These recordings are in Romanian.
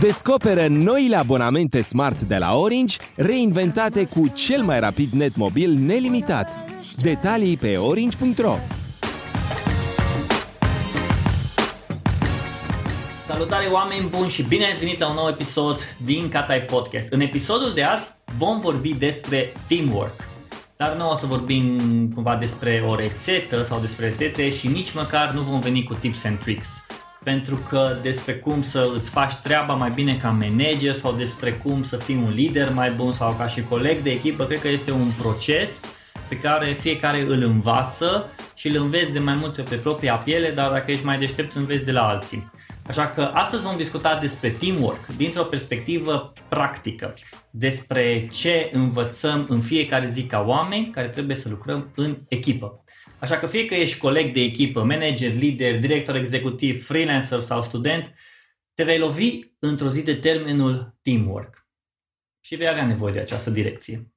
Descoperă noile abonamente smart de la Orange, reinventate cu cel mai rapid net mobil nelimitat. Detalii pe orange.ro Salutare oameni buni și bine ați venit la un nou episod din Catai Podcast. În episodul de azi vom vorbi despre teamwork. Dar nu o să vorbim cumva despre o rețetă sau despre rețete și nici măcar nu vom veni cu tips and tricks pentru că despre cum să îți faci treaba mai bine ca manager sau despre cum să fii un lider mai bun sau ca și coleg de echipă, cred că este un proces pe care fiecare îl învață și îl înveți de mai multe pe propria piele, dar dacă ești mai deștept înveți de la alții. Așa că astăzi vom discuta despre teamwork dintr-o perspectivă practică, despre ce învățăm în fiecare zi ca oameni care trebuie să lucrăm în echipă. Așa că fie că ești coleg de echipă, manager, lider, director executiv, freelancer sau student, te vei lovi într-o zi de termenul teamwork și vei avea nevoie de această direcție.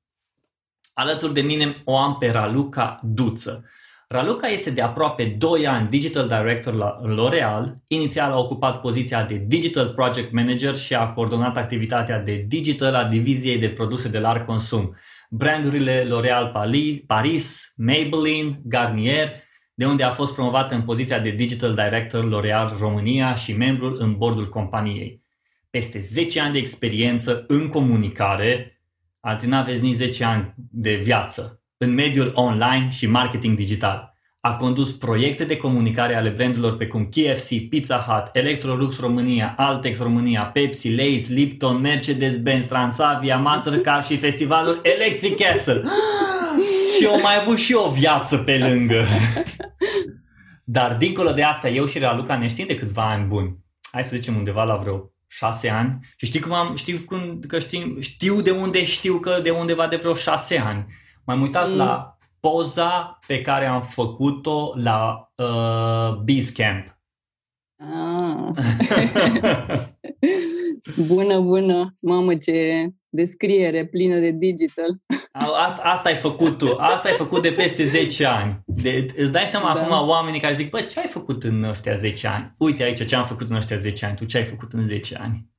Alături de mine o am pe Raluca Duță. Raluca este de aproape 2 ani Digital Director la L'Oreal. Inițial a ocupat poziția de Digital Project Manager și a coordonat activitatea de Digital a diviziei de produse de larg consum brandurile L'Oréal Paris, Maybelline, Garnier, de unde a fost promovată în poziția de Digital Director L'Oréal România și membru în bordul companiei. Peste 10 ani de experiență în comunicare, alții n-aveți nici 10 ani de viață, în mediul online și marketing digital. A condus proiecte de comunicare ale brandurilor precum KFC, Pizza Hut, Electrolux România, Altex România, Pepsi, Lay's, Lipton, Mercedes-Benz, Transavia, Mastercard și festivalul Electric Castle. și au mai avut și o viață pe lângă. Dar dincolo de asta, eu și Raluca ne știm de câțiva ani buni. Hai să zicem undeva la vreo șase ani. Și știi cum am, știu cum, că știu, știu de unde știu că de undeva de vreo șase ani. M-am uitat mm. la poza pe care am făcut-o la uh, Bees Camp. Ah. bună, bună! Mamă, ce descriere plină de digital. Asta, asta ai făcut tu, asta ai făcut de peste 10 ani. De, îți dai seama da. acum oamenii care zic, bă, ce ai făcut în ăștia 10 ani? Uite aici ce am făcut în ăștia 10 ani, tu ce ai făcut în 10 ani?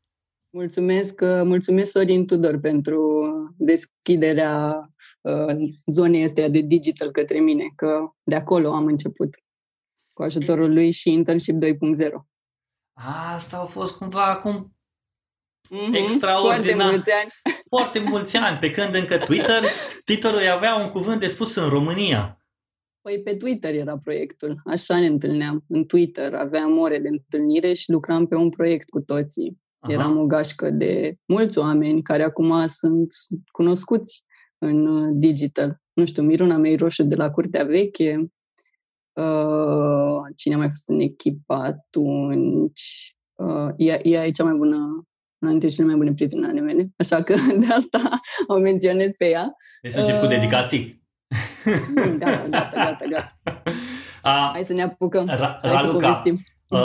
Mulțumesc, uh, mulțumesc Sorin Tudor pentru deschiderea uh, zonei astea de digital către mine, că de acolo am început cu ajutorul lui și Internship 2.0. Asta au fost cumva acum mm-hmm, extraordinar. Foarte mulți ani. Foarte mulți ani, pe când încă Twitter, Twitterul avea un cuvânt de spus în România. Păi pe Twitter era proiectul, așa ne întâlneam. În Twitter aveam ore de întâlnire și lucram pe un proiect cu toții. Aha. Eram o gașcă de mulți oameni care acum sunt cunoscuți în uh, digital. Nu știu, Miruna mei roșu de la Curtea Veche, uh, cine a mai fost în echipă atunci, uh, ea, ea e cea mai bună, una dintre cele mai bune prietene ale mele, așa că de asta o menționez pe ea. Deci să încep uh, cu dedicații. Gata, gata, gata, gata. Uh, Hai să ne apucăm. Ra- Raluca, uh,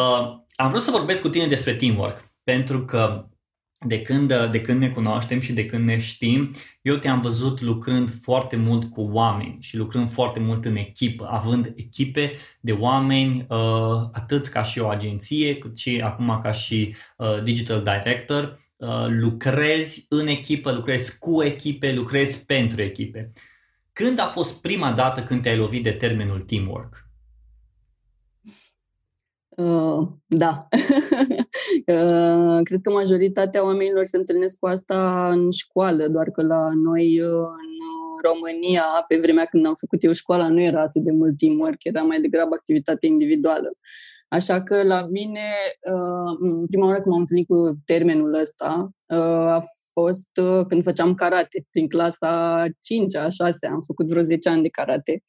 am vrut să vorbesc cu tine despre teamwork pentru că de când, de când ne cunoaștem și de când ne știm, eu te-am văzut lucrând foarte mult cu oameni și lucrând foarte mult în echipă, având echipe de oameni, uh, atât ca și o agenție, cât și acum ca și uh, digital director, uh, lucrezi în echipă, lucrezi cu echipe, lucrezi pentru echipe. Când a fost prima dată când te-ai lovit de termenul teamwork? Uh, da. uh, cred că majoritatea oamenilor se întâlnesc cu asta în școală, doar că la noi uh, în România, pe vremea când am făcut eu școala, nu era atât de mult teamwork, era mai degrabă activitate individuală. Așa că la mine, uh, prima oară când m-am întâlnit cu termenul ăsta, uh, a fost uh, când făceam karate, prin clasa 5-a, 6 am făcut vreo 10 ani de karate.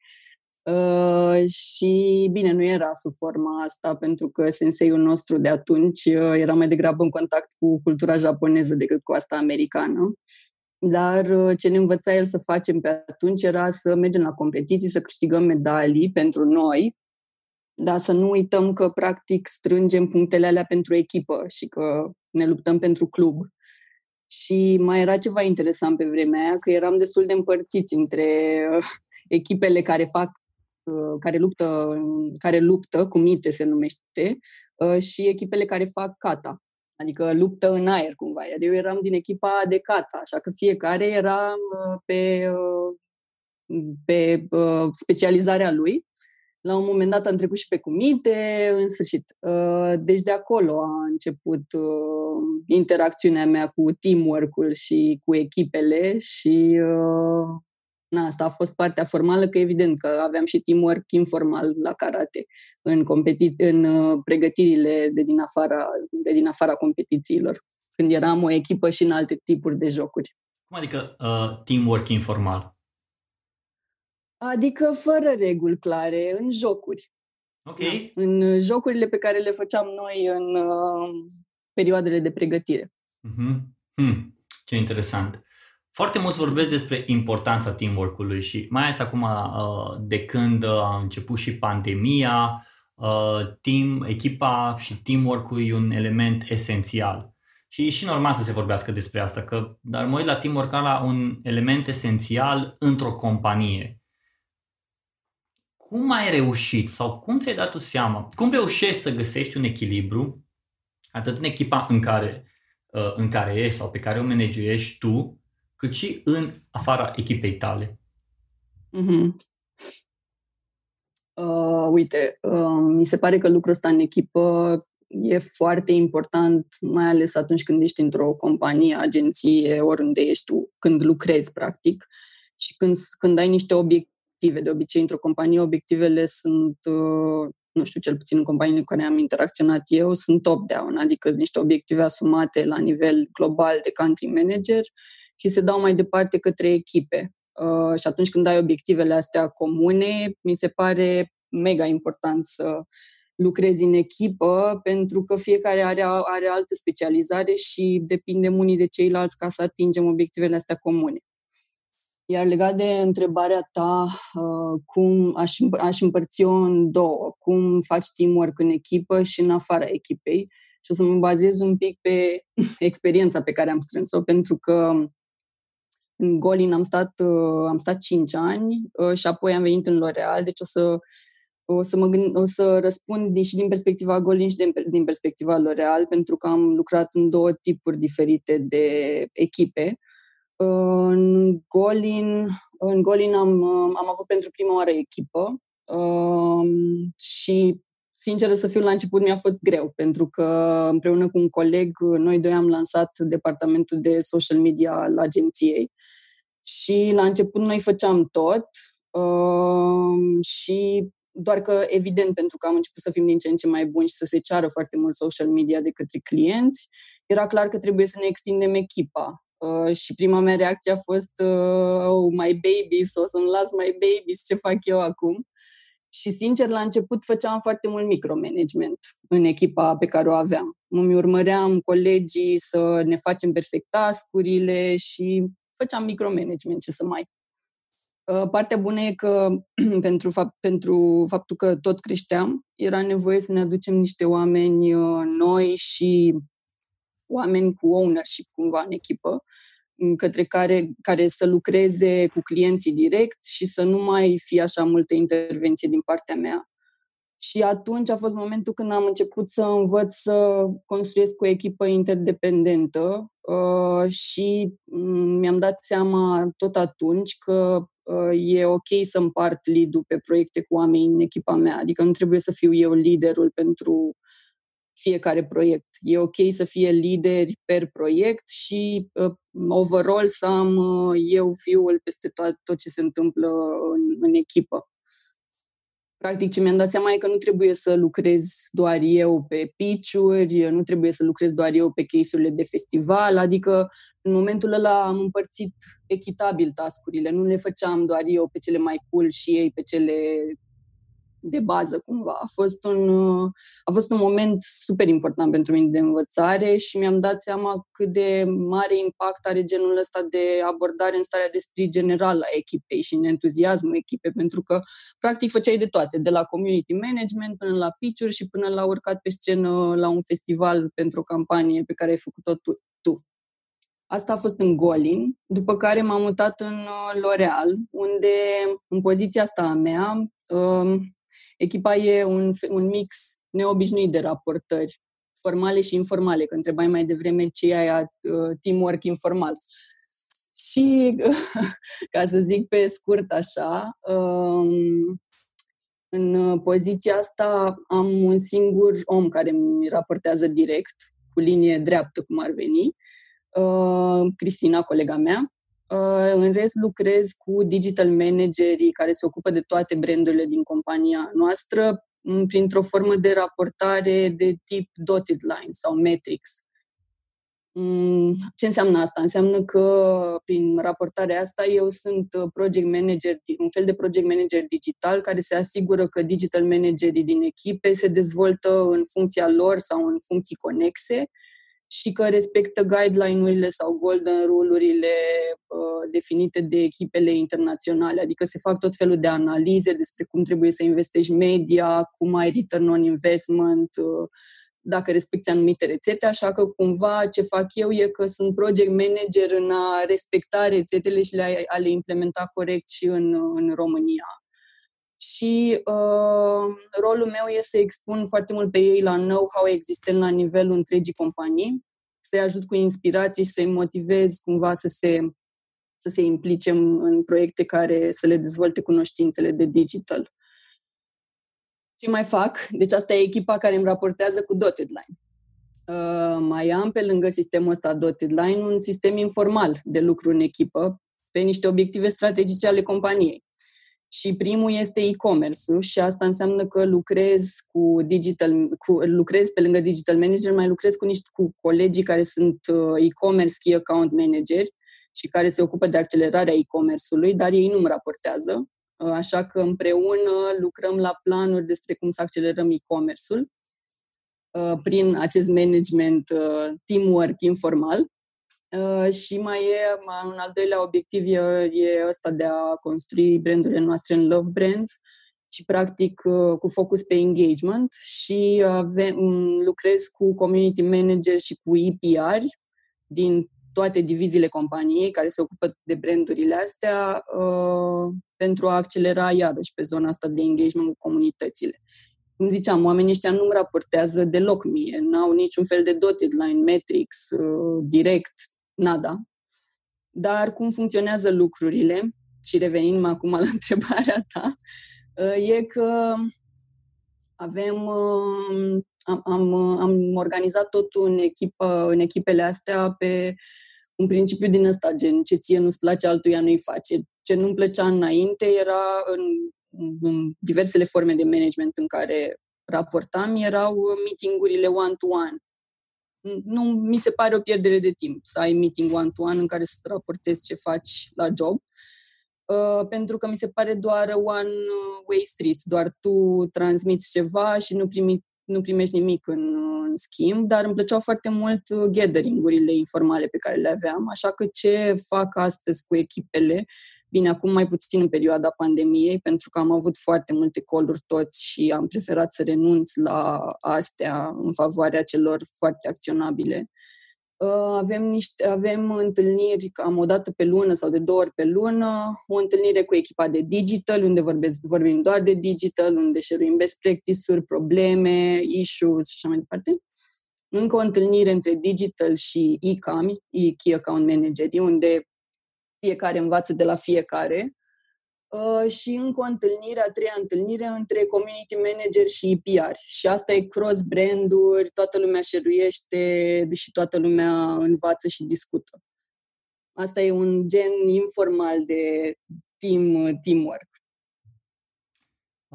Uh, și bine, nu era sub forma asta pentru că senseiul nostru de atunci uh, era mai degrabă în contact cu cultura japoneză decât cu asta americană. Dar uh, ce ne învăța el să facem pe atunci era să mergem la competiții, să câștigăm medalii pentru noi, dar să nu uităm că practic strângem punctele alea pentru echipă și că ne luptăm pentru club. Și mai era ceva interesant pe vremea aia, că eram destul de împărțiți între echipele care fac Uh, care luptă, care luptă, cu mite se numește, uh, și echipele care fac kata. Adică luptă în aer cumva. Iar eu eram din echipa de cata, așa că fiecare era pe, pe specializarea lui. La un moment dat am trecut și pe cumite, în sfârșit. Deci de acolo a început interacțiunea mea cu teamwork-ul și cu echipele și na, asta a fost partea formală, că evident că aveam și teamwork informal la karate în, competi- în uh, pregătirile de din, afara, de din afara competițiilor, când eram o echipă și în alte tipuri de jocuri. Cum adică uh, teamwork informal? Adică fără reguli clare, în jocuri. Ok. Da, în jocurile pe care le făceam noi în uh, perioadele de pregătire. Mm-hmm. Hmm. Ce interesant. Foarte mulți vorbesc despre importanța teamwork-ului și mai ales acum uh, de când a început și pandemia, uh, team, echipa și teamwork-ul e un element esențial. Și e și normal să se vorbească despre asta, că, dar mă uit la teamwork ca la un element esențial într-o companie. Cum ai reușit sau cum ți-ai dat tu seama? Cum reușești să găsești un echilibru atât în echipa în care, uh, în care ești sau pe care o manageriești tu, cât și în afara echipei tale? Mm-hmm. Uh, uite, uh, mi se pare că lucrul ăsta în echipă e foarte important, mai ales atunci când ești într-o companie, agenție, oriunde ești tu, când lucrezi, practic, și când, când ai niște obiective. De obicei, într-o companie, obiectivele sunt, uh, nu știu, cel puțin în companiile cu care am interacționat eu, sunt top-down, adică sunt niște obiective asumate la nivel global de country manager și se dau mai departe către echipe. Uh, și atunci când ai obiectivele astea comune, mi se pare mega important să lucrezi în echipă, pentru că fiecare are, are altă specializare și depindem unii de ceilalți ca să atingem obiectivele astea comune. Iar legat de întrebarea ta, uh, cum aș, aș împărți-o în două, cum faci teamwork în echipă și în afara echipei, și o să mă bazez un pic pe experiența pe care am strâns-o, pentru că în Golin am stat, uh, am stat 5 ani uh, și apoi am venit în L'Oreal, deci o să, o să, mă gând, o să răspund din, și din perspectiva Golin și din, din perspectiva L'Oreal, pentru că am lucrat în două tipuri diferite de echipe. Uh, în Golin, în Golin am, am avut pentru prima oară echipă și sinceră să fiu, la început mi-a fost greu, pentru că împreună cu un coleg, noi doi am lansat departamentul de social media al agenției și la început noi făceam tot uh, și doar că, evident, pentru că am început să fim din ce în ce mai buni și să se ceară foarte mult social media de către clienți, era clar că trebuie să ne extindem echipa. Uh, și prima mea reacție a fost uh, oh, my babies, o să-mi las my babies, ce fac eu acum? Și, sincer, la început făceam foarte mult micromanagement în echipa pe care o aveam. Îmi urmăream colegii să ne facem perfect tascurile și făceam micromanagement, ce să mai. Uh, partea bună e că pentru, fapt, pentru faptul că tot creșteam, era nevoie să ne aducem niște oameni uh, noi și oameni cu ownership cumva în echipă către care, care să lucreze cu clienții direct și să nu mai fie așa multe intervenție din partea mea. Și atunci a fost momentul când am început să învăț să construiesc o echipă interdependentă uh, și mm, mi-am dat seama tot atunci că uh, e ok să împart lead-ul pe proiecte cu oameni în echipa mea. Adică nu trebuie să fiu eu liderul pentru fiecare proiect. E ok să fie lideri per proiect și uh, overall să am uh, eu fiul peste tot, tot ce se întâmplă în, în echipă. Practic, ce mi-am dat seama e că nu trebuie să lucrez doar eu pe pitch-uri, nu trebuie să lucrez doar eu pe case-urile de festival, adică în momentul ăla am împărțit echitabil tascurile, nu le făceam doar eu pe cele mai cool și ei pe cele de bază cumva. A fost, un, a fost un moment super important pentru mine de învățare și mi-am dat seama cât de mare impact are genul ăsta de abordare în starea de spirit general a echipei și în entuziasmul echipei, pentru că practic făceai de toate, de la community management până la pitch și până la urcat pe scenă la un festival pentru o campanie pe care ai făcut-o tu. tu. Asta a fost în Golin, după care m-am mutat în uh, L'Oreal, unde în poziția asta a mea um, Echipa e un, un mix neobișnuit de raportări. formale și informale, că întrebai mai devreme ce e aia uh, teamwork informal. Și, ca să zic pe scurt așa, um, în poziția asta am un singur om care mi raportează direct, cu linie dreaptă, cum ar veni, uh, Cristina, colega mea. Uh, în rest, lucrez cu digital managerii care se ocupă de toate brandurile din compania noastră printr-o formă de raportare de tip dotted line sau metrics. Mm, ce înseamnă asta? Înseamnă că prin raportarea asta eu sunt uh, project manager, un fel de project manager digital care se asigură că digital managerii din echipe se dezvoltă în funcția lor sau în funcții conexe și că respectă guideline-urile sau golden rule-urile uh, definite de echipele internaționale. Adică se fac tot felul de analize despre cum trebuie să investești media, cum ai return on investment, uh, dacă respecti anumite rețete, așa că cumva ce fac eu e că sunt project manager în a respecta rețetele și le, a le implementa corect și în, în România. Și uh, rolul meu e să expun foarte mult pe ei la know-how existent la nivelul întregii companii, să-i ajut cu inspirații și să-i motivez cumva să se, să se implice în, în proiecte care să le dezvolte cunoștințele de digital. Ce mai fac? Deci asta e echipa care îmi raportează cu dotted line. Uh, mai am pe lângă sistemul ăsta dotted line un sistem informal de lucru în echipă pe niște obiective strategice ale companiei. Și primul este e-commerce-ul și asta înseamnă că lucrez cu digital, cu, lucrez pe lângă digital manager, mai lucrez cu niște cu colegii care sunt uh, e-commerce key account manageri și care se ocupă de accelerarea e-commerce-ului, dar ei nu-mi raportează. Uh, așa că împreună lucrăm la planuri despre cum să accelerăm e-commerce-ul uh, prin acest management teamwork informal. Și mai e un al doilea obiectiv e, e ăsta de a construi brandurile noastre în love brands și practic cu focus pe engagement și avem, lucrez cu community manager și cu EPR din toate diviziile companiei care se ocupă de brandurile astea uh, pentru a accelera iarăși pe zona asta de engagement cu comunitățile. Cum ziceam, oamenii ăștia nu raportează deloc mie, n-au niciun fel de dotted line, metrics, uh, direct, nada. Dar cum funcționează lucrurile, și revenind acum la întrebarea ta, uh, e că avem, uh, am, am, am organizat totul în, echipă, în echipele astea pe un principiu din ăsta, gen ce ție nu-ți place, altuia nu-i face. Ce nu-mi plăcea înainte era în, în diversele forme de management în care raportam, erau meetingurile one-to-one nu mi se pare o pierdere de timp să ai meeting one-to-one în care să raportezi ce faci la job, uh, pentru că mi se pare doar one-way street, doar tu transmiți ceva și nu, primi, nu primești nimic în, în schimb, dar îmi plăceau foarte mult gathering-urile informale pe care le aveam, așa că ce fac astăzi cu echipele Bine, acum mai puțin în perioada pandemiei, pentru că am avut foarte multe coluri toți și am preferat să renunț la astea în favoarea celor foarte acționabile. Uh, avem, niște, avem întâlniri cam o dată pe lună sau de două ori pe lună, o întâlnire cu echipa de digital, unde vorbesc, vorbim doar de digital, unde share best practice-uri, probleme, issues și așa mai departe. Încă o întâlnire între digital și e-cam, e-key account managerii, unde fiecare învață de la fiecare. Uh, și încă o întâlnire, a treia întâlnire între community manager și PR. Și asta e cross-branduri, toată lumea șeruiește și toată lumea învață și discută. Asta e un gen informal de team, teamwork.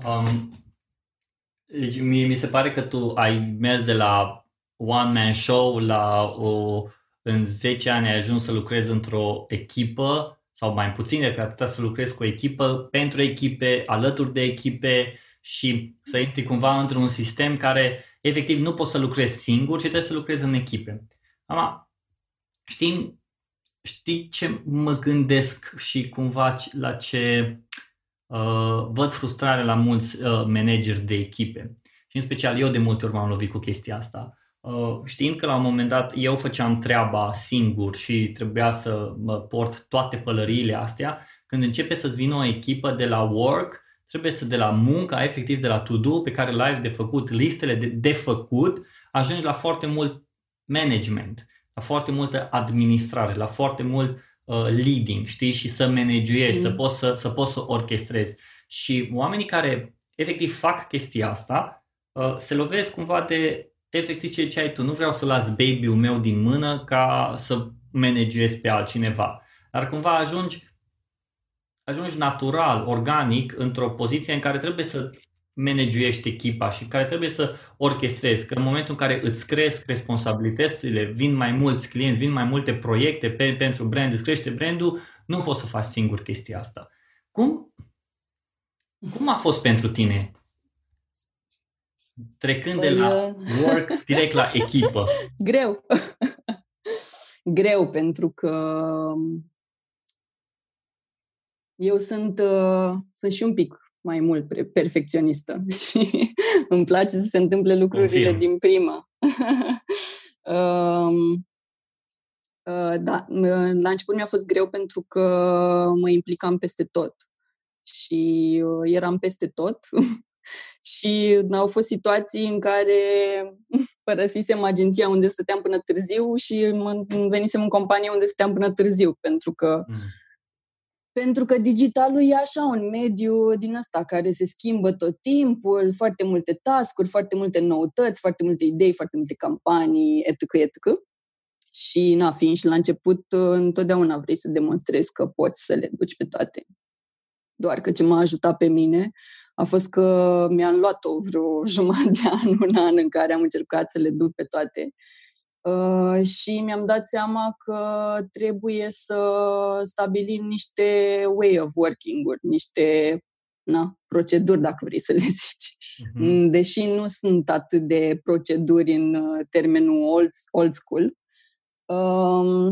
Um, deci mie mi se pare că tu ai mers de la one-man show la o în 10 ani ai ajuns să lucrezi într-o echipă sau mai puțin decât atâta să lucrezi cu o echipă, pentru echipe, alături de echipe și să intri cumva într-un sistem care efectiv nu poți să lucrezi singur, ci trebuie să lucrezi în echipe. Ama, știi, știi ce mă gândesc și cumva la ce uh, văd frustrare la mulți uh, manageri de echipe. Și în special eu de multe ori m-am lovit cu chestia asta. Uh, știind că la un moment dat eu făceam treaba singur și trebuia să mă port toate pălăriile astea, când începe să-ți vină o echipă de la work, trebuie să de la munca, efectiv de la to-do pe care l-ai de făcut, listele de, de făcut, ajungi la foarte mult management, la foarte multă administrare, la foarte mult uh, leading, știi, și să managuezi, mm. să poți să, să poți să orchestrezi. Și oamenii care efectiv fac chestia asta uh, se lovesc cumva de efectiv ce, ce ai tu. Nu vreau să las baby-ul meu din mână ca să managuezi pe altcineva. Dar cumva ajungi ajungi natural, organic, într-o poziție în care trebuie să managuiești echipa și care trebuie să orchestrezi, că în momentul în care îți cresc responsabilitățile, vin mai mulți clienți, vin mai multe proiecte pe, pentru brand, îți crește brandul, nu poți să faci singur chestia asta. Cum, cum a fost pentru tine trecând de la păi, uh, work direct la echipă? Greu. Greu pentru că eu sunt, uh, sunt și un pic mai mult perfecționistă și îmi place să se întâmple lucrurile Confirm. din prima. um, uh, da, la început mi-a fost greu pentru că mă implicam peste tot și uh, eram peste tot și au fost situații în care părăsisem agenția unde stăteam până târziu și venisem în companie unde stăteam până târziu pentru că mm pentru că digitalul e așa un mediu din ăsta care se schimbă tot timpul, foarte multe tascuri, foarte multe noutăți, foarte multe idei, foarte multe campanii, etc., etc. Și, na, fiind și la început, întotdeauna vrei să demonstrezi că poți să le duci pe toate. Doar că ce m-a ajutat pe mine a fost că mi-am luat-o vreo jumătate de an, un an în care am încercat să le duc pe toate Uh, și mi-am dat seama că trebuie să stabilim niște way of working-uri, niște na, proceduri, dacă vrei să le zici. Uh-huh. Deși nu sunt atât de proceduri în uh, termenul old, old school. Uh,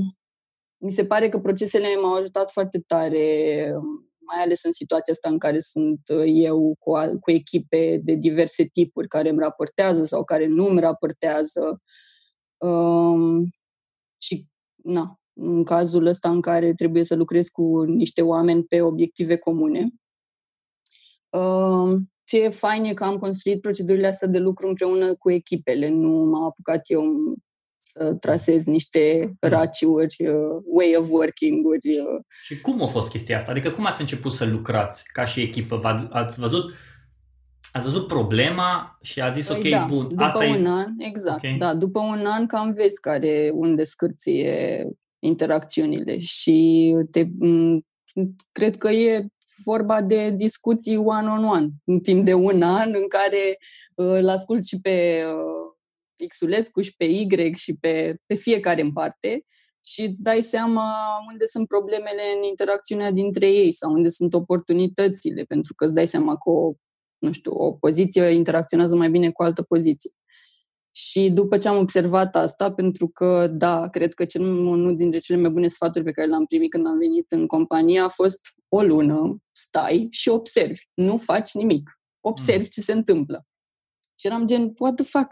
mi se pare că procesele m-au ajutat foarte tare, mai ales în situația asta în care sunt uh, eu cu, cu echipe de diverse tipuri care îmi raportează sau care nu îmi raportează. Um, și, na, în cazul ăsta în care trebuie să lucrez cu niște oameni pe obiective comune. Um, ce e fain e că am construit procedurile astea de lucru împreună cu echipele. Nu m-am apucat eu să trasez niște raciuri, uh, way of working-uri. Uh. Și cum a fost chestia asta? Adică cum ați început să lucrați ca și echipă? Ați văzut Ați văzut problema și a zis, păi ok, da, bun, după asta un e... an, exact, okay. da, după un an cam vezi care, unde scârție interacțiunile și te, cred că e vorba de discuții one-on-one, în timp de un an în care uh, îl ascult și pe uh, Xulescu și pe Y și pe, pe fiecare în parte și îți dai seama unde sunt problemele în interacțiunea dintre ei sau unde sunt oportunitățile, pentru că îți dai seama că o nu știu, o poziție interacționează mai bine cu altă poziție. Și după ce am observat asta, pentru că, da, cred că cel, unul dintre cele mai bune sfaturi pe care le-am primit când am venit în companie a fost o lună, stai și observi. Nu faci nimic. Observi mm. ce se întâmplă. Și eram gen, what the fuck,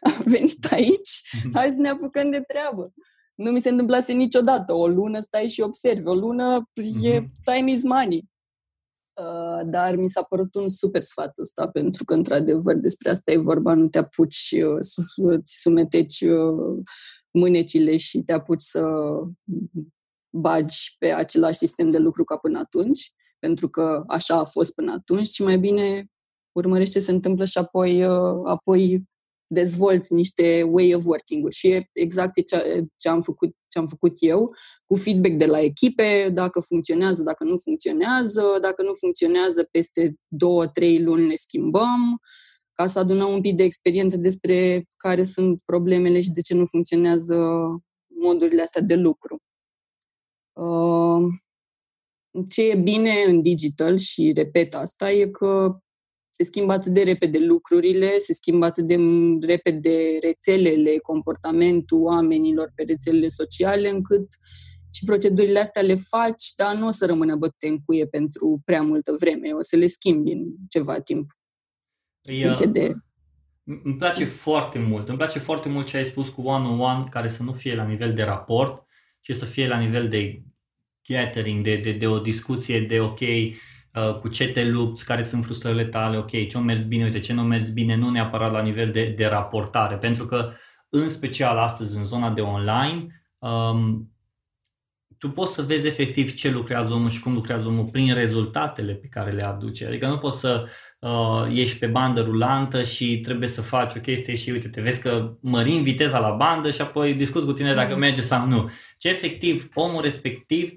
am venit aici, mm-hmm. hai să ne apucăm de treabă. Nu mi se întâmplase niciodată. O lună stai și observi. O lună mm-hmm. e time is money. Uh, dar mi s-a părut un super sfat ăsta, pentru că, într-adevăr, despre asta e vorba, nu te apuci uh, să-ți sumeteci uh, mânecile și te apuci să bagi pe același sistem de lucru ca până atunci, pentru că așa a fost până atunci, ci mai bine urmărești ce se întâmplă și apoi, apoi dezvolți niște way of working-uri și e exact ce, ce, am făcut, ce am făcut eu, cu feedback de la echipe, dacă funcționează, dacă nu funcționează, dacă nu funcționează, peste două, trei luni le schimbăm, ca să adunăm un pic de experiență despre care sunt problemele și de ce nu funcționează modurile astea de lucru. Uh, ce e bine în digital, și repet asta, e că se schimbă atât de repede lucrurile, se schimbă atât de repede rețelele, comportamentul oamenilor pe rețelele sociale, încât și procedurile astea le faci, dar nu o să rămână bătute în cuie pentru prea multă vreme. O să le schimbi în ceva timp. Păi, uh, de... Îmi place foarte mult. Îmi place foarte mult ce ai spus cu one-on-one, care să nu fie la nivel de raport, ci să fie la nivel de gathering, de, de, de o discuție de ok, uh, cu ce te lupți, care sunt frustrările tale, ok, ce nu mers bine, uite, ce nu mers bine, nu neapărat la nivel de, de raportare, pentru că în special astăzi în zona de online, um, tu poți să vezi efectiv ce lucrează omul și cum lucrează omul prin rezultatele pe care le aduce. Adică nu poți să uh, ieși pe bandă rulantă și trebuie să faci o chestie și uite, te vezi că mărim viteza la bandă și apoi discut cu tine dacă merge sau nu. Ce efectiv omul respectiv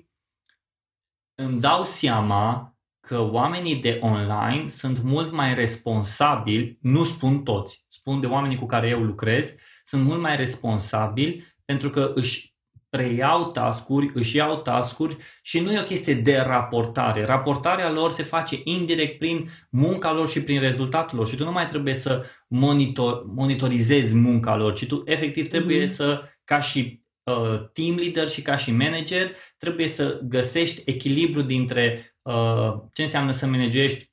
îmi dau seama că oamenii de online sunt mult mai responsabili, nu spun toți, spun de oamenii cu care eu lucrez, sunt mult mai responsabili pentru că își preiau tascuri, își iau tascuri și nu e o chestie de raportare. Raportarea lor se face indirect prin munca lor și prin rezultatul lor și tu nu mai trebuie să monitor, monitorizezi munca lor, ci tu efectiv trebuie mm-hmm. să, ca și uh, team leader și ca și manager, trebuie să găsești echilibru dintre uh, ce înseamnă să managești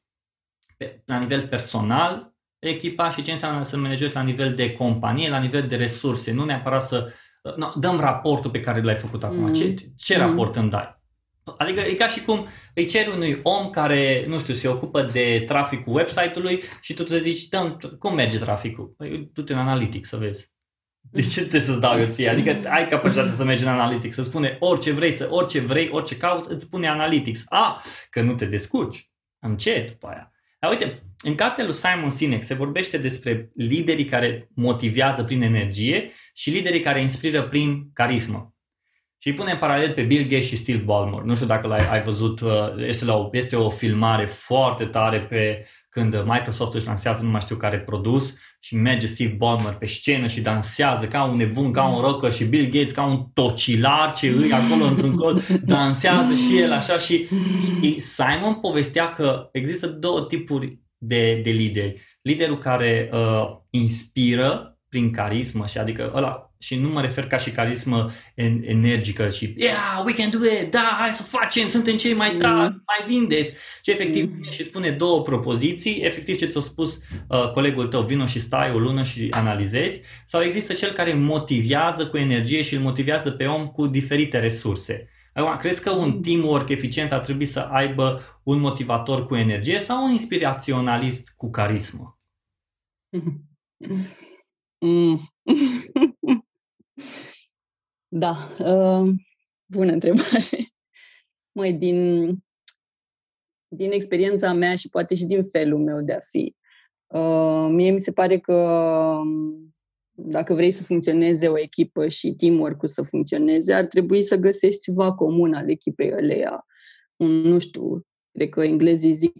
pe, la nivel personal echipa și ce înseamnă să managești la nivel de companie, la nivel de resurse, nu neapărat să no, dăm raportul pe care l-ai făcut acum. Mm. Ce, ce mm. raport îmi dai? Adică e ca și cum îi ceri unui om care, nu știu, se ocupă de traficul website-ului și tu te zici, dăm, cum merge traficul? Păi, du-te în Analytics să vezi. De ce trebuie să-ți dau eu ție? Adică ai capacitatea să mergi în Analytics, să spune orice vrei, să, orice vrei, orice cauți, îți spune Analytics. A, că nu te descurci. Am ce după aia? Dar uite, în cartea lui Simon Sinek se vorbește despre liderii care motivează prin energie și liderii care inspiră prin carismă. Și îi pune în paralel pe Bill Gates și Steve Ballmer. Nu știu dacă l-ai ai văzut, uh, este, la o, este o filmare foarte tare pe când Microsoft își lansează nu mai știu care produs și merge Steve Ballmer pe scenă și dansează ca un nebun, ca un rocker și Bill Gates ca un tocilar ce îi acolo într-un cod, dansează și el așa și, și Simon povestea că există două tipuri de, de lideri. Liderul care uh, inspiră prin carismă și adică ăla și nu mă refer ca și carismă energică și yeah, we can do it, da, hai să facem, suntem cei mai tra, mm. mai vindeți. Și efectiv mm. și spune două propoziții, efectiv ce ți-a spus uh, colegul tău, vino și stai o lună și analizezi, sau există cel care motivează cu energie și îl motivează pe om cu diferite resurse. Acum, crezi că un mm. teamwork eficient ar trebui să aibă un motivator cu energie sau un inspiraționalist cu carismă? Mm. da, uh, bună întrebare. Mai din, din experiența mea și poate și din felul meu de a fi, uh, mie mi se pare că um, dacă vrei să funcționeze o echipă și teamwork-ul să funcționeze, ar trebui să găsești ceva comun al echipei ăleia. Un, nu știu, cred că englezii zic,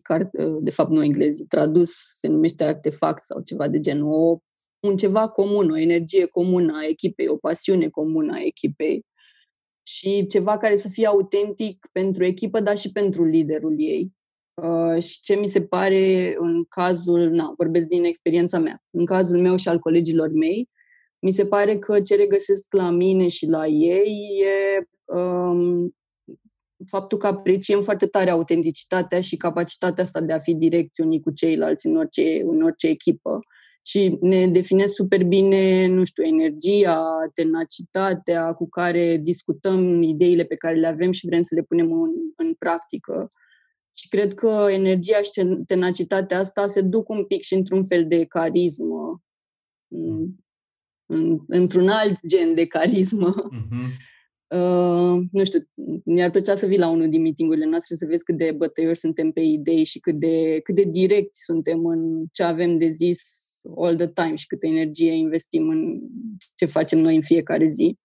de fapt nu englezii, tradus se numește artefact sau ceva de genul, o un ceva comun, o energie comună a echipei, o pasiune comună a echipei și ceva care să fie autentic pentru echipă, dar și pentru liderul ei. Uh, și ce mi se pare în cazul, na, vorbesc din experiența mea, în cazul meu și al colegilor mei, mi se pare că ce regăsesc la mine și la ei e um, faptul că apreciem foarte tare autenticitatea și capacitatea asta de a fi direcți unii cu ceilalți în orice, în orice echipă. Uh, și ne definesc super bine, nu știu, energia, tenacitatea cu care discutăm ideile pe care le avem și vrem să le punem în, în practică. Și cred că energia și tenacitatea asta se duc un pic și într-un fel de carismă, în, într-un alt gen de carismă. Uh-huh. Uh, nu știu, mi-ar plăcea să vii la unul din meetingurile noastre să vezi cât de bătăiori suntem pe idei și cât de, cât de direct suntem în ce avem de zis all the time și câtă energie investim în ce facem noi în fiecare zi.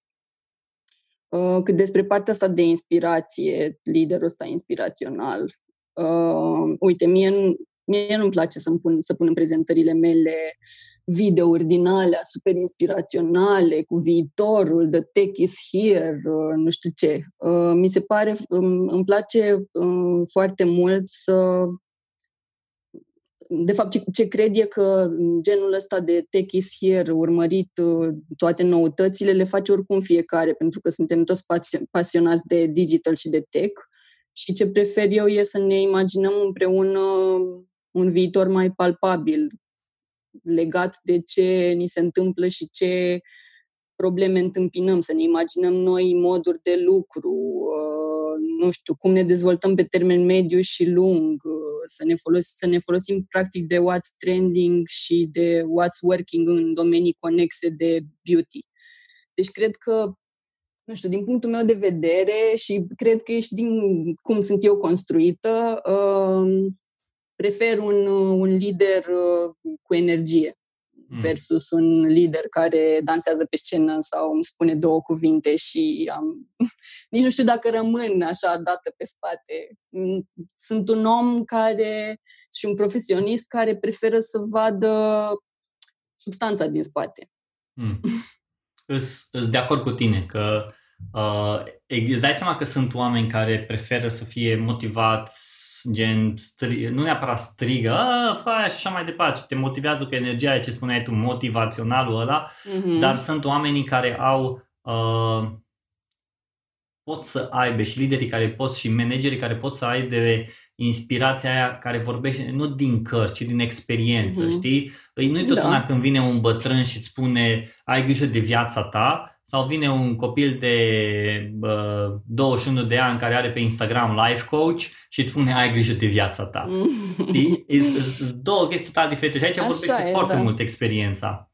Uh, cât despre partea asta de inspirație, liderul ăsta inspirațional. Uh, uite, mie, mie nu-mi place să pun, să pun în prezentările mele videouri din alea super inspiraționale cu viitorul, the tech is here, uh, nu știu ce. Uh, mi se pare, um, îmi place uh, foarte mult să de fapt, ce, ce cred e că genul ăsta de tech is here, urmărit uh, toate noutățile, le face oricum fiecare, pentru că suntem toți pasionați de digital și de tech. Și ce prefer eu e să ne imaginăm împreună un viitor mai palpabil, legat de ce ni se întâmplă și ce probleme întâmpinăm, să ne imaginăm noi moduri de lucru, uh, nu știu, cum ne dezvoltăm pe termen mediu și lung, să ne, folos- să ne folosim practic de what's trending și de what's working în domenii conexe de beauty. Deci cred că, nu știu, din punctul meu de vedere și cred că ești din cum sunt eu construită, uh, prefer un, un lider uh, cu energie mm. versus un lider care dansează pe scenă sau îmi spune două cuvinte și am... nici nu știu dacă rămân așa dată pe spate. Mm, sunt un om care și un profesionist care preferă să vadă substanța din spate. Mm. Îs de acord cu tine că uh, îți dai seama că sunt oameni care preferă să fie motivați gen, stri- nu neapărat strigă, fă și așa mai departe, te motivează cu energia ce spuneai tu, motivaționalul ăla, mm-hmm. dar sunt oamenii care au uh, pot să aibă și liderii care pot și managerii care pot să aibă de inspirația aia care vorbește nu din cărți, ci din experiență, mm-hmm. știi? Păi nu-i tot da. una când vine un bătrân și îți spune ai grijă de viața ta, sau vine un copil de uh, 21 de ani care are pe Instagram life coach și îți spune ai grijă de viața ta. Știi? Sunt două chestii total diferite și aici Așa vorbește e, foarte da. mult experiența.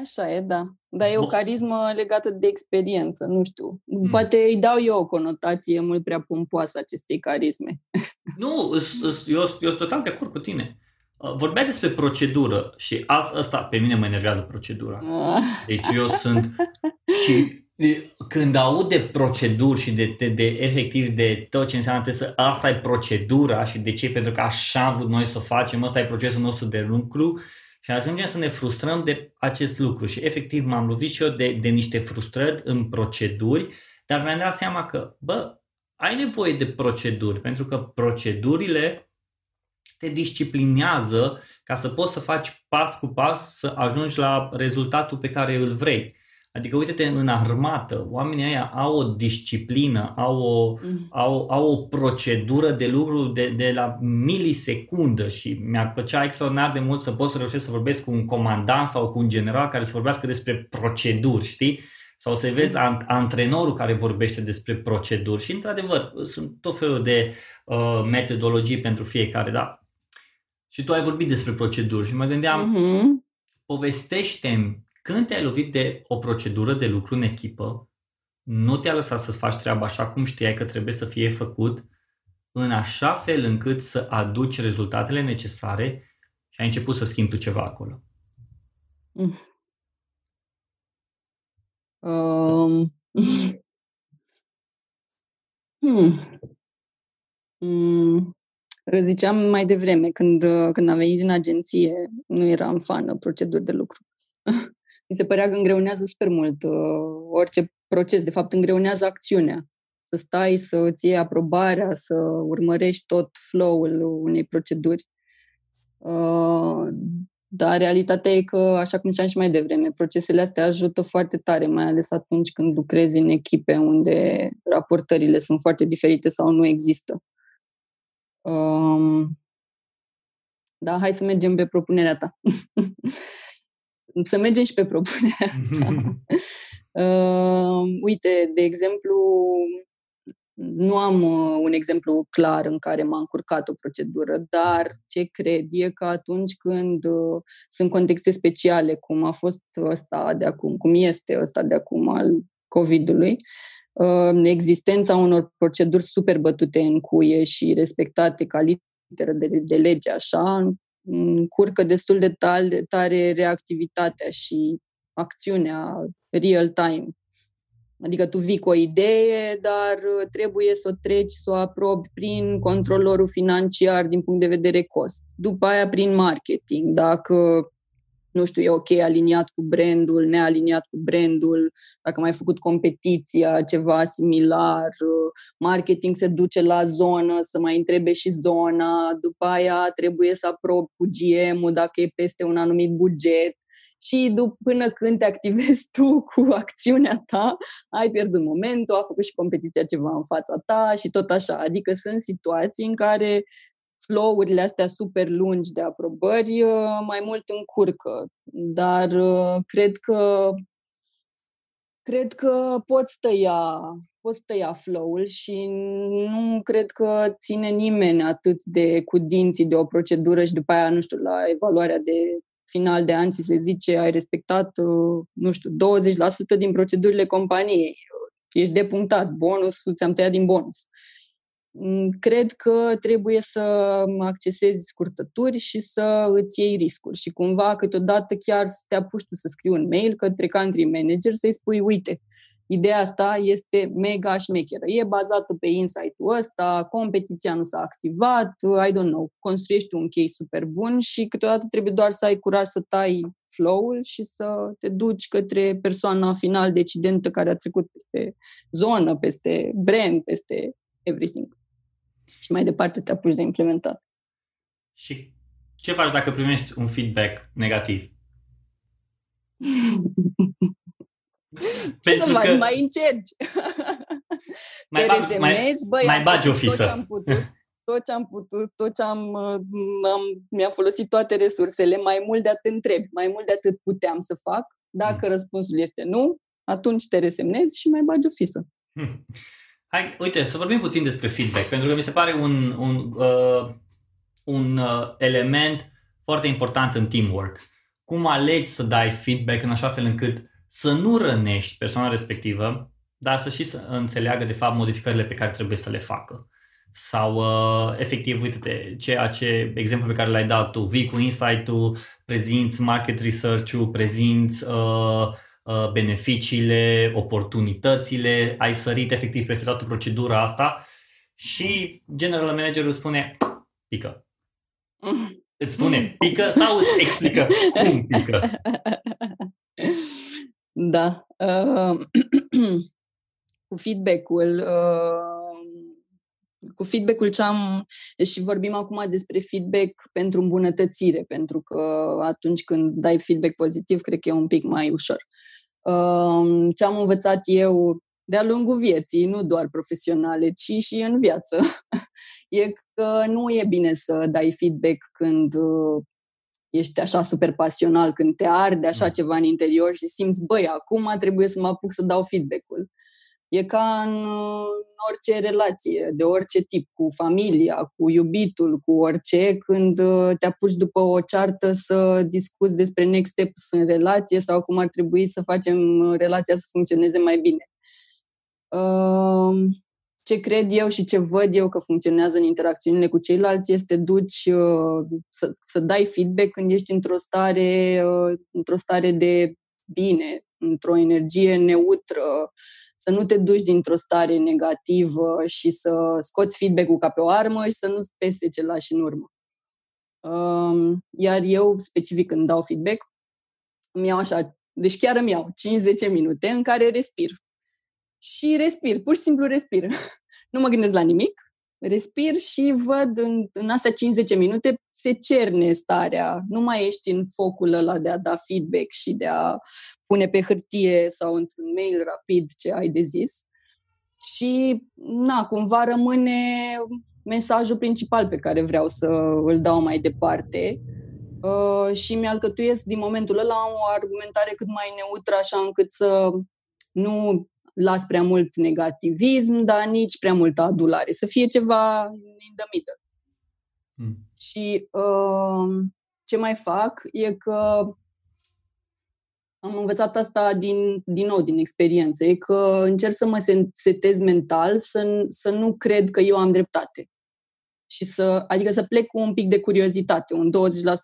Așa e, da. Dar e o carismă legată de experiență, nu știu. Hmm. Poate îi dau eu o conotație mult prea pompoasă acestei carisme. Nu, eu, eu sunt total de acord cu tine. Uh, vorbea despre procedură și asta, asta pe mine mă enervează procedura. Ah. Deci eu sunt și când aud de proceduri și de, de, de efectiv de tot ce înseamnă să asta e procedura și de ce? Pentru că așa am vrut noi să o facem, ăsta e procesul nostru de lucru și ajungem să ne frustrăm de acest lucru și efectiv m-am lovit și eu de, de niște frustrări în proceduri, dar mi-am dat seama că, bă, ai nevoie de proceduri, pentru că procedurile te disciplinează ca să poți să faci pas cu pas să ajungi la rezultatul pe care îl vrei. Adică uite-te în armată, oamenii ăia au o disciplină, au o, mm. au, au o procedură de lucru de, de la milisecundă și mi-ar plăcea extraordinar de mult să pot să reușesc să vorbesc cu un comandant sau cu un general care să vorbească despre proceduri, știi? Sau să vezi mm. antrenorul care vorbește despre proceduri și într-adevăr sunt tot felul de uh, metodologii pentru fiecare, da? Și tu ai vorbit despre proceduri și mă gândeam, uh-huh. povestește când te-ai lovit de o procedură de lucru în echipă, nu te-a lăsat să-ți faci treaba așa cum știai că trebuie să fie făcut, în așa fel încât să aduci rezultatele necesare și ai început să schimbi tu ceva acolo. Mm. Um. hmm. Mm. Ziceam mai devreme, când, când am venit din agenție, nu eram fană proceduri de lucru. Mi se părea că îngreunează super mult uh, orice proces. De fapt, îngreunează acțiunea. Să stai, să îți iei aprobarea, să urmărești tot flow-ul unei proceduri. Uh, dar realitatea e că, așa cum ziceam și mai devreme, procesele astea ajută foarte tare, mai ales atunci când lucrezi în echipe unde raportările sunt foarte diferite sau nu există. Um, da, hai să mergem pe propunerea ta. să mergem și pe propunerea ta. uh, uite, de exemplu, nu am uh, un exemplu clar în care m-a încurcat o procedură, dar ce cred e că atunci când uh, sunt contexte speciale, cum a fost ăsta de acum, cum este ăsta de acum al COVID-ului, uh, existența unor proceduri super bătute în cuie și respectate ca literă de, de lege, așa, încurcă destul de tare, tare reactivitatea și acțiunea real time. Adică tu vii cu o idee, dar trebuie să o treci, să o aprobi prin controlorul financiar din punct de vedere cost. După aia prin marketing. Dacă nu știu, e ok aliniat cu brandul, nealiniat cu brandul, dacă mai făcut competiția, ceva similar, marketing se duce la zonă, să mai întrebe și zona, după aia trebuie să aprob cu GM-ul dacă e peste un anumit buget și după, până când te activezi tu cu acțiunea ta, ai pierdut momentul, a făcut și competiția ceva în fața ta și tot așa. Adică sunt situații în care flow-urile astea super lungi de aprobări uh, mai mult încurcă. Dar uh, cred că cred că poți tăia, poți tăia flow-ul și nu cred că ține nimeni atât de cu dinții de o procedură și după aia, nu știu, la evaluarea de final de an ți se zice ai respectat, uh, nu știu, 20% din procedurile companiei, ești depunctat, bonus, ți-am tăiat din bonus. Mm, cred că trebuie să accesezi scurtături și să îți iei riscuri și cumva câteodată chiar să te apuci tu să scrii un mail către country manager să-i spui, uite, Ideea asta este mega șmecheră. E bazată pe insight-ul ăsta, competiția nu s-a activat, I don't know, construiești un case super bun și câteodată trebuie doar să ai curaj să tai flow-ul și să te duci către persoana final decidentă care a trecut peste zonă, peste brand, peste everything. Și mai departe te apuci de implementat. Și ce faci dacă primești un feedback negativ? Ce Pentru să faci? Că... Mai încerci. Mai, Te resemnezi, mai, băi, mai bagi o fisă. Tot ce am putut, tot ce am putut, tot ce am, am, mi-am folosit toate resursele, mai mult de atât întreb, mai mult de atât puteam să fac. Dacă mm. răspunsul este nu, atunci te resemnezi și mai bagi o fisă. Hmm. Hai, uite, să vorbim puțin despre feedback, pentru că mi se pare un, un, uh, un uh, element foarte important în teamwork. Cum alegi să dai feedback în așa fel încât să nu rănești persoana respectivă, dar să și să înțeleagă de fapt modificările pe care trebuie să le facă. Sau uh, efectiv, uite-te, ceea ce, exemplu pe care l-ai dat tu, vii cu insight-ul, prezinți market research-ul, prezinți uh, uh, beneficiile, oportunitățile, ai sărit efectiv peste toată procedura asta și general managerul spune pică. Îți spune pică sau îți explică cum pică. Da. Uh, cu feedback-ul, uh, cu feedback-ul ce am, și vorbim acum despre feedback pentru îmbunătățire, pentru că atunci când dai feedback pozitiv, cred că e un pic mai ușor. Uh, ce am învățat eu de-a lungul vieții, nu doar profesionale, ci și în viață, e că nu e bine să dai feedback când uh, ești așa super pasional, când te arde așa mm. ceva în interior și simți, băi, acum trebuie să mă apuc să dau feedback-ul. E ca în orice relație, de orice tip, cu familia, cu iubitul, cu orice, când uh, te apuci după o ceartă să discuți despre next steps în relație sau cum ar trebui să facem relația să funcționeze mai bine. Uh, ce cred eu și ce văd eu că funcționează în interacțiunile cu ceilalți este duci uh, să, să dai feedback când ești într-o stare, uh, într-o stare de bine, într-o energie neutră, să nu te duci dintr-o stare negativă și să scoți feedback-ul ca pe o armă și să nu-ți pese ce lași în urmă. Um, iar eu, specific când dau feedback, îmi iau așa, deci chiar îmi iau 5-10 minute în care respir și respir, pur și simplu respir. nu mă gândesc la nimic, respir și văd în, în astea 50 minute se cerne starea. Nu mai ești în focul ăla de a da feedback și de a pune pe hârtie sau într-un mail rapid ce ai de zis. Și, na, cumva rămâne mesajul principal pe care vreau să îl dau mai departe uh, și mi-alcătuiesc din momentul ăla o argumentare cât mai neutră, așa încât să nu las prea mult negativism, dar nici prea multă adulare. Să fie ceva in the middle. Mm. Și uh, ce mai fac e că am învățat asta din, din nou, din experiență, e că încerc să mă setez mental, să, să nu cred că eu am dreptate și să, adică să plec cu un pic de curiozitate, un 20%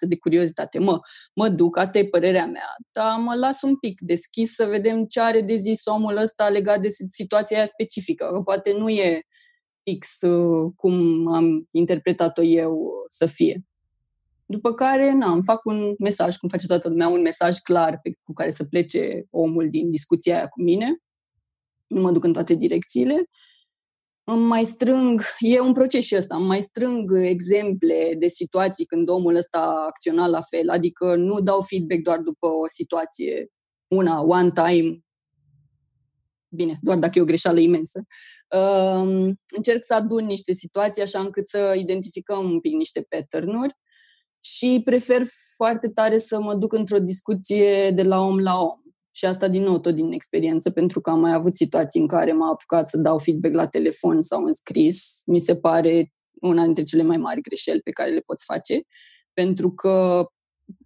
de curiozitate. Mă, mă duc, asta e părerea mea, dar mă las un pic deschis să vedem ce are de zis omul ăsta legat de situația aia specifică. Că poate nu e fix uh, cum am interpretat-o eu să fie. După care, na, îmi fac un mesaj, cum face toată lumea, un mesaj clar pe, cu care să plece omul din discuția aia cu mine. Nu mă duc în toate direcțiile îmi mai strâng, e un proces și ăsta, îmi mai strâng exemple de situații când omul ăsta a acționat la fel, adică nu dau feedback doar după o situație, una, one time, bine, doar dacă e o greșeală imensă. Uh, încerc să adun niște situații așa încât să identificăm un pic niște pattern-uri și prefer foarte tare să mă duc într-o discuție de la om la om. Și asta din nou tot din experiență, pentru că am mai avut situații în care m-a apucat să dau feedback la telefon sau în scris. Mi se pare una dintre cele mai mari greșeli pe care le poți face, pentru că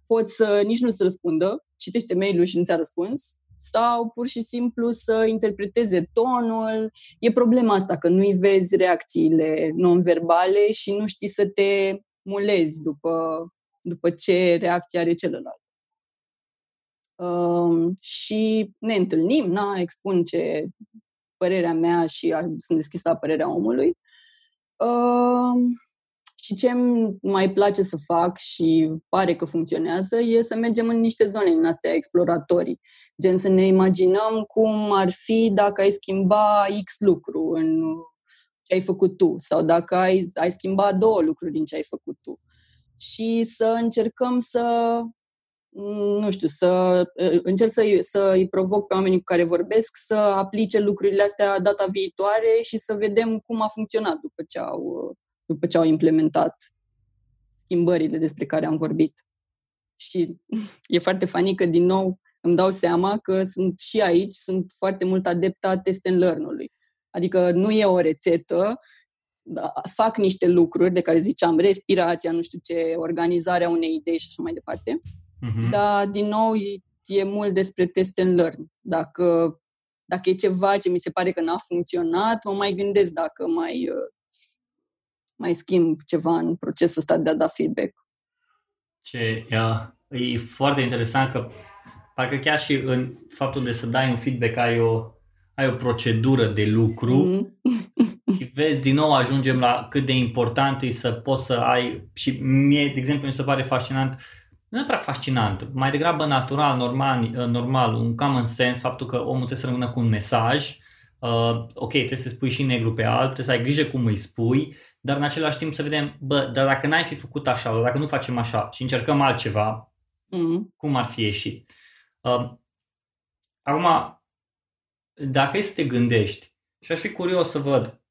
poți să nici nu să răspundă, citește mail-ul și nu ți-a răspuns, sau pur și simplu să interpreteze tonul. E problema asta, că nu-i vezi reacțiile non-verbale și nu știi să te mulezi după, după ce reacție are celălalt. Um, și ne întâlnim, na, expun ce părerea mea și a, sunt deschis la părerea omului. Um, și ce mai place să fac și pare că funcționează e să mergem în niște zone în astea exploratorii. Gen să ne imaginăm cum ar fi dacă ai schimba X lucru în ce ai făcut tu sau dacă ai, ai schimba două lucruri din ce ai făcut tu. Și să încercăm să nu știu, să încerc să, să îi provoc pe oamenii cu care vorbesc să aplice lucrurile astea data viitoare și să vedem cum a funcționat după ce au, după ce au implementat schimbările despre care am vorbit. Și e foarte fani că, din nou, îmi dau seama că sunt și aici, sunt foarte mult adepta test and learn-ului. Adică nu e o rețetă, da, fac niște lucruri de care ziceam, respirația, nu știu ce, organizarea unei idei și așa mai departe. Uh-huh. Dar, din nou, e, e mult despre test and learn. Dacă, dacă e ceva ce mi se pare că n-a funcționat, mă mai gândesc dacă mai, uh, mai schimb ceva în procesul ăsta de a da feedback. Ce, ia, e foarte interesant că parcă chiar și în faptul de să dai un feedback ai o, ai o procedură de lucru mm-hmm. și vezi, din nou ajungem la cât de important e să poți să ai și mie, de exemplu, mi se pare fascinant nu e prea fascinant, mai degrabă natural, normal, normal, un common sense, faptul că omul trebuie să rămână cu un mesaj, uh, ok, trebuie să spui și negru pe alb, trebuie să ai grijă cum îi spui, dar în același timp să vedem, bă, dar dacă n-ai fi făcut așa, dacă nu facem așa și încercăm altceva, mm. cum ar fi ieșit? Uh, acum, dacă e să te gândești, și aș fi curios să văd,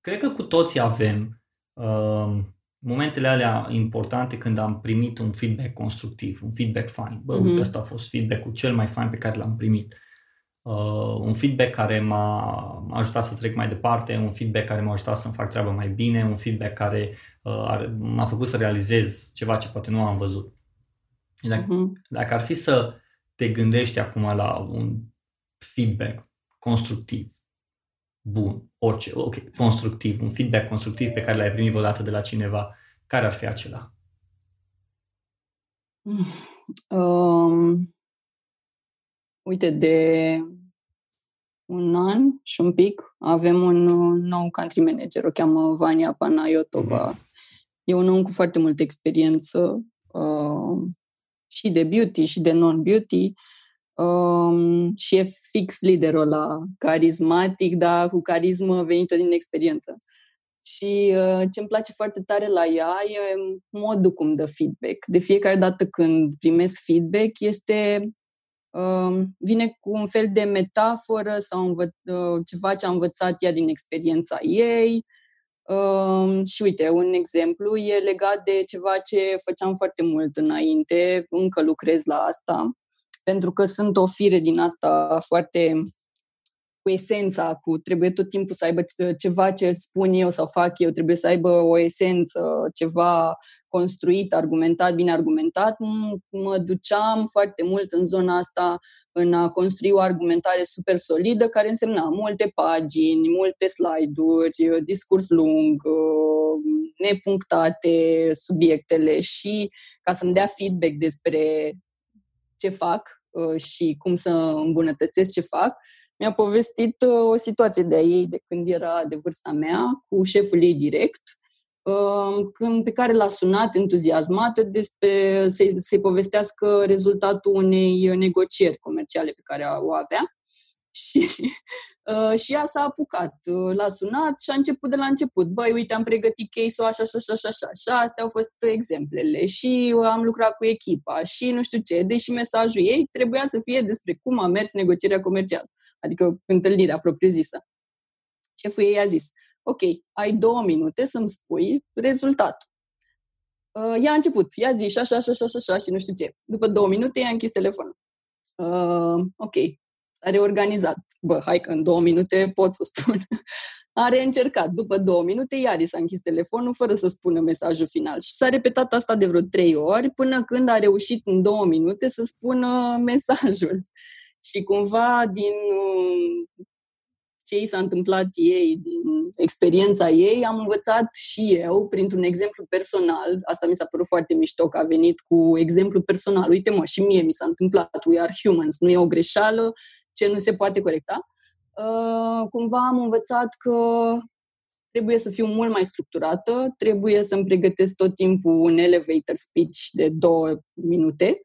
cred că cu toții avem uh, momentele alea importante când am primit un feedback constructiv, un feedback fain. Bă, mm-hmm. ăsta a fost feedback-ul cel mai fain pe care l-am primit. Uh, un feedback care m-a, m-a ajutat să trec mai departe, un feedback care m-a ajutat să-mi fac treaba mai bine, un feedback care uh, m-a făcut să realizez ceva ce poate nu am văzut. Dacă, uh-huh. dacă ar fi să te gândești acum la un feedback constructiv, bun, orice, ok, constructiv, un feedback constructiv pe care l-ai primit vreodată de la cineva, care ar fi acela? Um, uite, de un an și un pic avem un nou country manager, o cheamă Vania Panayotova. Mm-hmm. E un om cu foarte multă experiență uh, și de beauty și de non-beauty um, și e fix liderul ăla, carismatic, dar cu carismă venită din experiență. Și uh, ce îmi place foarte tare la ea e modul cum dă feedback. De fiecare dată când primesc feedback este uh, vine cu un fel de metaforă sau învă- uh, ceva ce a învățat ea din experiența ei. Uh, și uite, un exemplu e legat de ceva ce făceam foarte mult înainte, încă lucrez la asta pentru că sunt o fire din asta foarte cu esența, cu trebuie tot timpul să aibă ceva ce spun eu sau fac eu, trebuie să aibă o esență, ceva construit, argumentat, bine argumentat. Mă duceam foarte mult în zona asta în a construi o argumentare super solidă, care însemna multe pagini, multe slide-uri, discurs lung, nepunctate subiectele și ca să-mi dea feedback despre ce fac uh, și cum să îmbunătățesc ce fac, mi-a povestit uh, o situație de a ei de când era de vârsta mea, cu șeful ei direct, uh, când, pe care l-a sunat entuziasmată despre să-i, să povestească rezultatul unei negocieri comerciale pe care o avea și, uh, și ea s-a apucat, uh, l-a sunat și a început de la început. Băi, uite, am pregătit case-ul așa, așa, așa, așa, așa, astea au fost exemplele și am lucrat cu echipa și nu știu ce, deși mesajul ei trebuia să fie despre cum a mers negocierea comercială, adică întâlnirea propriu-zisă. Șeful ei a zis, ok, ai două minute să-mi spui rezultatul. Uh, ea a început, ea a zis așa, așa, așa, așa, așa și nu știu ce. După două minute, ea a închis telefonul. Uh, ok, s-a reorganizat. Bă, hai că în două minute pot să spun. A reîncercat. După două minute, iar i s-a închis telefonul fără să spună mesajul final. Și s-a repetat asta de vreo trei ori până când a reușit în două minute să spună mesajul. Și cumva din ce i s-a întâmplat ei, din experiența ei, am învățat și eu, printr-un exemplu personal, asta mi s-a părut foarte mișto că a venit cu exemplu personal. Uite mă, și mie mi s-a întâmplat, we are humans, nu e o greșeală, ce nu se poate corecta. Uh, cumva am învățat că trebuie să fiu mult mai structurată, trebuie să-mi pregătesc tot timpul un elevator speech de două minute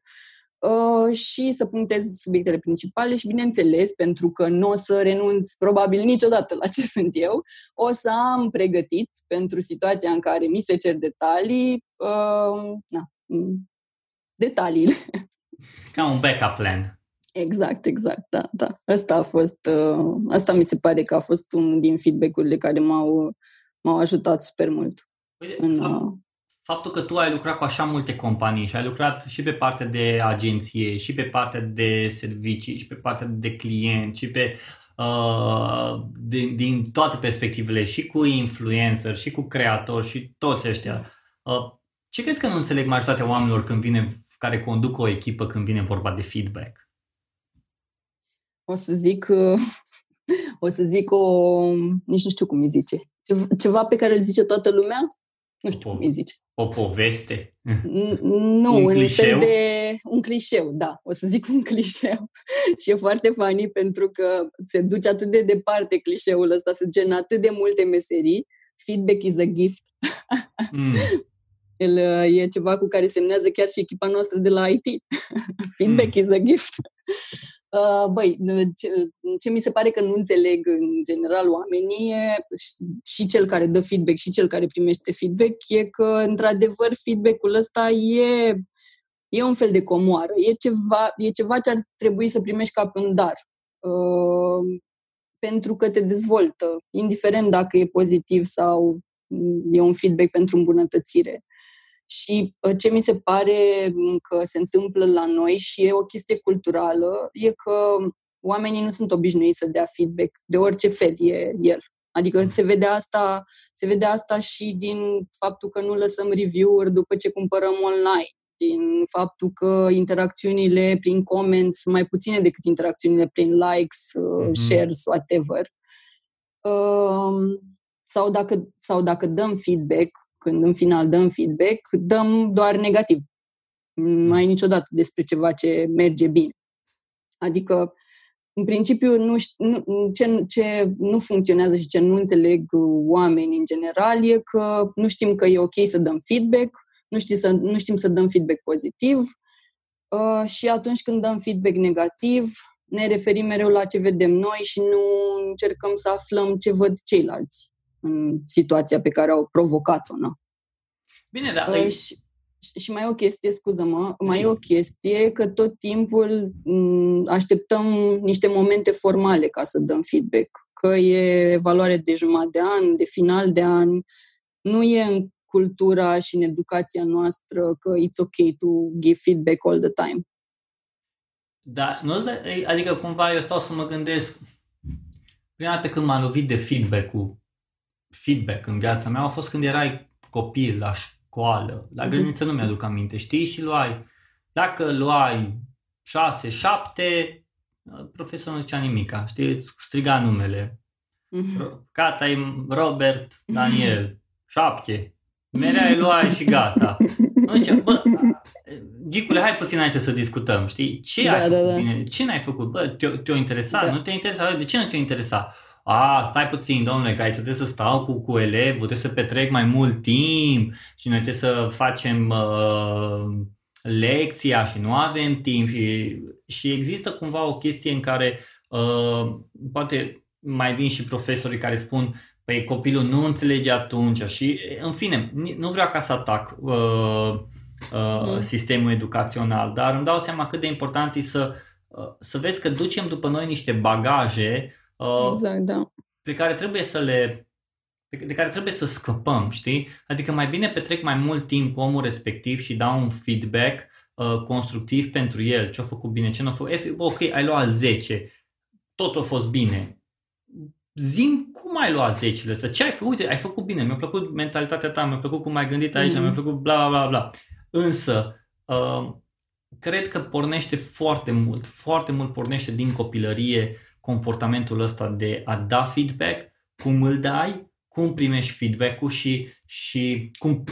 Uh, și să punctez subiectele principale și, bineînțeles, pentru că nu o să renunț probabil niciodată la ce sunt eu, o să am pregătit pentru situația în care mi se cer detalii, uh, na, mm, detaliile. Ca un backup plan. Exact, exact, da, da. Asta a fost, uh, asta mi se pare că a fost unul din feedback-urile care m-au, m-au ajutat super mult. Uite, în, fapt, uh, faptul că tu ai lucrat cu așa multe companii și ai lucrat și pe partea de agenție, și pe partea de servicii, și pe partea de client, și pe uh, din, din toate perspectivele, și cu influencer, și cu creator, și toți ăștia. Uh, ce crezi că nu înțeleg majoritatea oamenilor când vine, care conduc o echipă când vine vorba de feedback? O să zic, uh, o să zic o, nici nu știu cum îi zice, ceva pe care îl zice toată lumea, nu știu cum îi zice. O poveste? Nu, un, un fel de un clișeu, da, o să zic un clișeu. și e foarte funny pentru că se duce atât de departe clișeul ăsta, se gen atât de multe meserii. Feedback is a gift. mm. El, e ceva cu care semnează chiar și echipa noastră de la IT. Feedback mm. is a gift. Uh, băi, ce, ce mi se pare că nu înțeleg în general oamenii e și cel care dă feedback și cel care primește feedback e că, într-adevăr, feedback-ul ăsta e, e un fel de comoară. E ceva, e ceva ce ar trebui să primești ca pe un dar. Uh, pentru că te dezvoltă, indiferent dacă e pozitiv sau e un feedback pentru îmbunătățire. Și uh, ce mi se pare mm, că se întâmplă la noi și e o chestie culturală, e că oamenii nu sunt obișnuiți să dea feedback de orice fel e el. Adică se vede asta, se vede asta și din faptul că nu lăsăm review-uri după ce cumpărăm online, din faptul că interacțiunile prin comments sunt mai puține decât interacțiunile prin likes, mm-hmm. shares, whatever. Uh, sau, dacă, sau dacă dăm feedback, când în final dăm feedback, dăm doar negativ. Mai niciodată despre ceva ce merge bine. Adică, în principiu, nu, nu, ce, ce nu funcționează și ce nu înțeleg oamenii în general e că nu știm că e ok să dăm feedback, nu, știm să, nu știm să dăm feedback pozitiv uh, și atunci când dăm feedback negativ, ne referim mereu la ce vedem noi și nu încercăm să aflăm ce văd ceilalți în situația pe care au provocat-o. Na. Bine, dar... Uh, și, și mai e o chestie, scuză-mă, mai e o chestie că tot timpul m- așteptăm niște momente formale ca să dăm feedback. Că e evaluare de jumătate de an, de final de an. Nu e în cultura și în educația noastră că it's ok to give feedback all the time. Da, nu adică cumva eu stau să mă gândesc prima dată când m-am lovit de feedback-ul feedback în viața mea a fost când erai copil la școală, la mhm. grădiniță nu mi-aduc aminte, știi? Și luai, dacă luai 6, 7, profesorul nu zicea nimica, știi? Striga numele. Mm-hmm. Gata, e Robert, Daniel, 7. Merea îi luai și gata. Nu zice, bă, Gicule, hai puțin aici să discutăm, știi? Ce da, ai făcut da, da. bine? Ce n-ai făcut? Bă, te-a, te interesat? Da. Nu te-a interesat? De ce nu te-a interesat? A, stai puțin, domnule, că aici trebuie să stau cu, cu elevul, trebuie să petrec mai mult timp și noi trebuie să facem uh, lecția și nu avem timp și, și există cumva o chestie în care uh, poate mai vin și profesorii care spun păi copilul nu înțelege atunci și în fine, nu vreau ca să atac uh, uh, mm. sistemul educațional, dar îmi dau seama cât de important e să, uh, să vezi că ducem după noi niște bagaje Uh, exact, da. pe care trebuie să le de care trebuie să scăpăm, știi? Adică mai bine petrec mai mult timp cu omul respectiv și dau un feedback uh, constructiv pentru el, ce a făcut bine, ce nu a făcut, ok, ai luat 10, tot a fost bine. Zim cum ai luat 10 astea, ce ai făcut, uite, ai făcut bine, mi-a plăcut mentalitatea ta, mi-a plăcut cum ai gândit aici, mm-hmm. mi-a plăcut bla bla bla. Însă, uh, cred că pornește foarte mult, foarte mult pornește din copilărie comportamentul ăsta de a da feedback, cum îl dai, cum primești feedback-ul și, și cum,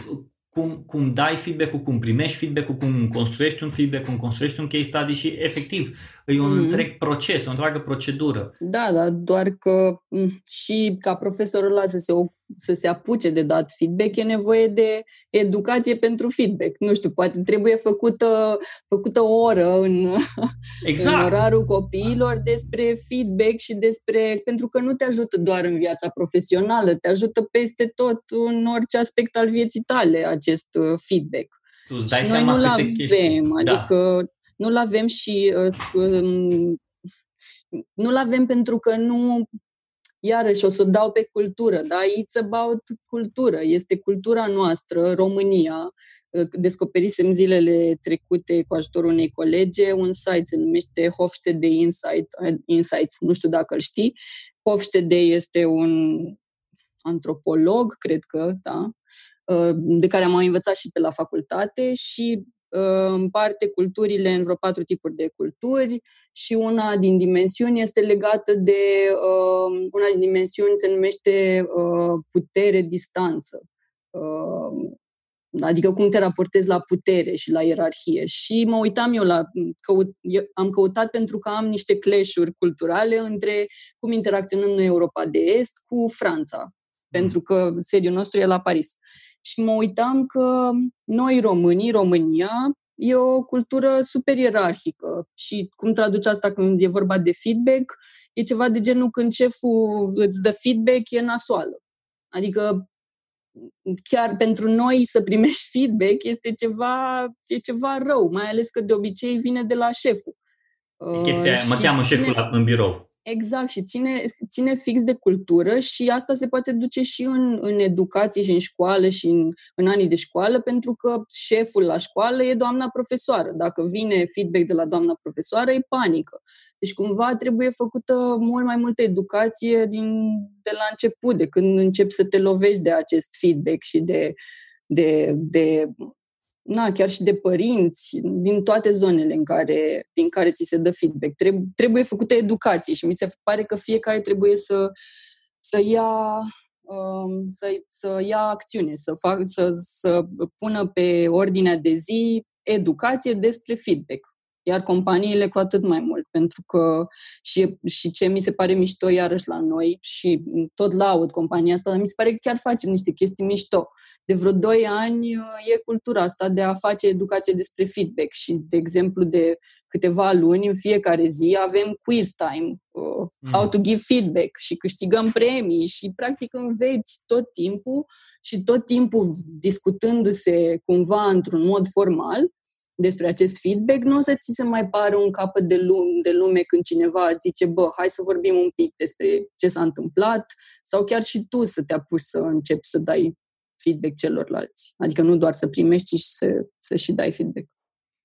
cum, cum dai feedback-ul, cum primești feedback-ul, cum construiești un feedback, cum construiești un case study și efectiv e un mm. întreg proces, o întreagă procedură. Da, da, doar că și ca profesorul ăla să se, să se apuce de dat feedback e nevoie de educație pentru feedback. Nu știu, poate trebuie făcută, făcută o oră în, exact. în orarul copiilor despre feedback și despre... pentru că nu te ajută doar în viața profesională, te ajută peste tot în orice aspect al vieții tale acest uh, feedback. Tu îți dai și seama noi nu-l avem, chestii. Da. adică da nu-l avem și uh, um, nu-l avem pentru că nu iarăși o să o dau pe cultură, da? It's about cultură, este cultura noastră, România. Uh, descoperisem zilele trecute cu ajutorul unei colege un site, se numește Hofstede Insight, Insights, nu știu dacă îl știi. Hofstede este un antropolog, cred că, da, uh, de care am învățat și pe la facultate și Uh, împarte culturile în vreo patru tipuri de culturi și una din dimensiuni este legată de, uh, una din dimensiuni se numește uh, putere-distanță. Adică cum te raportezi la putere și la ierarhie. Și mă uitam eu la. Căut, eu am căutat pentru că am niște clash culturale între cum interacționăm noi Europa de Est cu Franța. Mm. Pentru că sediul nostru e la Paris. Uh, și mă uitam că noi românii, România, e o cultură super ierarhică și cum traduce asta când e vorba de feedback, e ceva de genul când șeful îți dă feedback, e nasoală. Adică chiar pentru noi să primești feedback este ceva, e ceva rău, mai ales că de obicei vine de la șeful. Chestia uh, mă cheamă șeful la, în birou. Exact, și ține, ține fix de cultură și asta se poate duce și în, în educație și în școală și în, în anii de școală, pentru că șeful la școală e doamna profesoară. Dacă vine feedback de la doamna profesoară, e panică. Deci cumva trebuie făcută mult mai multă educație din, de la început, de când începi să te lovești de acest feedback și de, de, de na, chiar și de părinți, din toate zonele în care, din care ți se dă feedback. Trebuie, trebuie făcută educație și mi se pare că fiecare trebuie să, să ia um, să, să ia acțiune, să, fac, să, să pună pe ordinea de zi educație despre feedback. Iar companiile cu atât mai mult, pentru că și, și ce mi se pare mișto iarăși la noi și tot laud compania asta, dar mi se pare că chiar facem niște chestii mișto de vreo 2 ani uh, e cultura asta de a face educație despre feedback și, de exemplu, de câteva luni, în fiecare zi avem quiz time, uh, mm. how to give feedback și câștigăm premii și, practic, înveți tot timpul și tot timpul discutându-se cumva într-un mod formal despre acest feedback, nu o să ți se mai pare un capăt de lume, de lume când cineva zice, bă, hai să vorbim un pic despre ce s-a întâmplat, sau chiar și tu să te apuci să începi să dai feedback celorlalți. Adică nu doar să primești, ci să, să și dai feedback.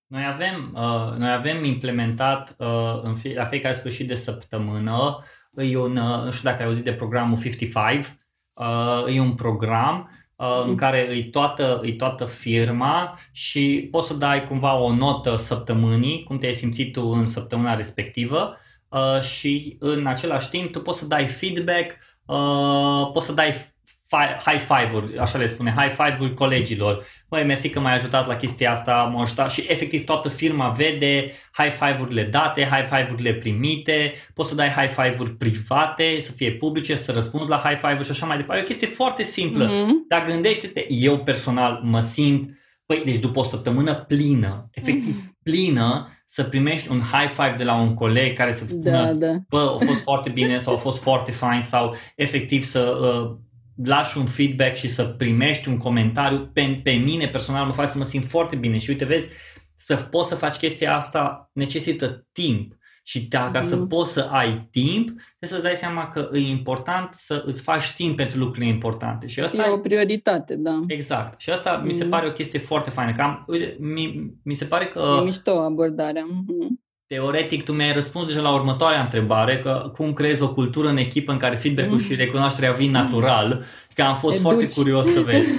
Noi avem, uh, noi avem implementat uh, în fie, la fiecare sfârșit de săptămână, e un, uh, nu știu dacă ai auzit de programul 55, uh, e un program uh, în mm. care îi toată, îi toată firma și poți să dai cumva o notă săptămânii, cum te-ai simțit tu în săptămâna respectivă uh, și în același timp tu poți să dai feedback, uh, poți să dai high five-uri, așa le spune, high five-uri colegilor. Măi, mersi că m-ai ajutat la chestia asta, m-a ajutat și efectiv toată firma vede high five-urile date, high five-urile primite, poți să dai high five-uri private, să fie publice, să răspunzi la high five-uri și așa mai departe. E o chestie foarte simplă, mm-hmm. dar gândește-te, eu personal mă simt, păi, deci după o săptămână plină, efectiv mm-hmm. plină, să primești un high five de la un coleg care să-ți spună, da, da. bă, a fost foarte bine sau a fost foarte fain sau efectiv să uh, lași un feedback și să primești un comentariu, pe, pe mine personal mă face să mă simt foarte bine și uite, vezi, să poți să faci chestia asta necesită timp Și ca mm. să poți să ai timp, trebuie să-ți dai seama că e important să îți faci timp pentru lucrurile importante. Și asta e o prioritate, da. Exact. Și asta mm. mi se mm. pare o chestie foarte faină. Că am, mi, mi se pare că... E mișto abordarea. Mm-hmm. Teoretic, tu mi-ai răspuns deja la următoarea întrebare, că cum creezi o cultură în echipă în care feedback-ul mm. și recunoașterea vin natural, că am fost Educi. foarte curios să vezi.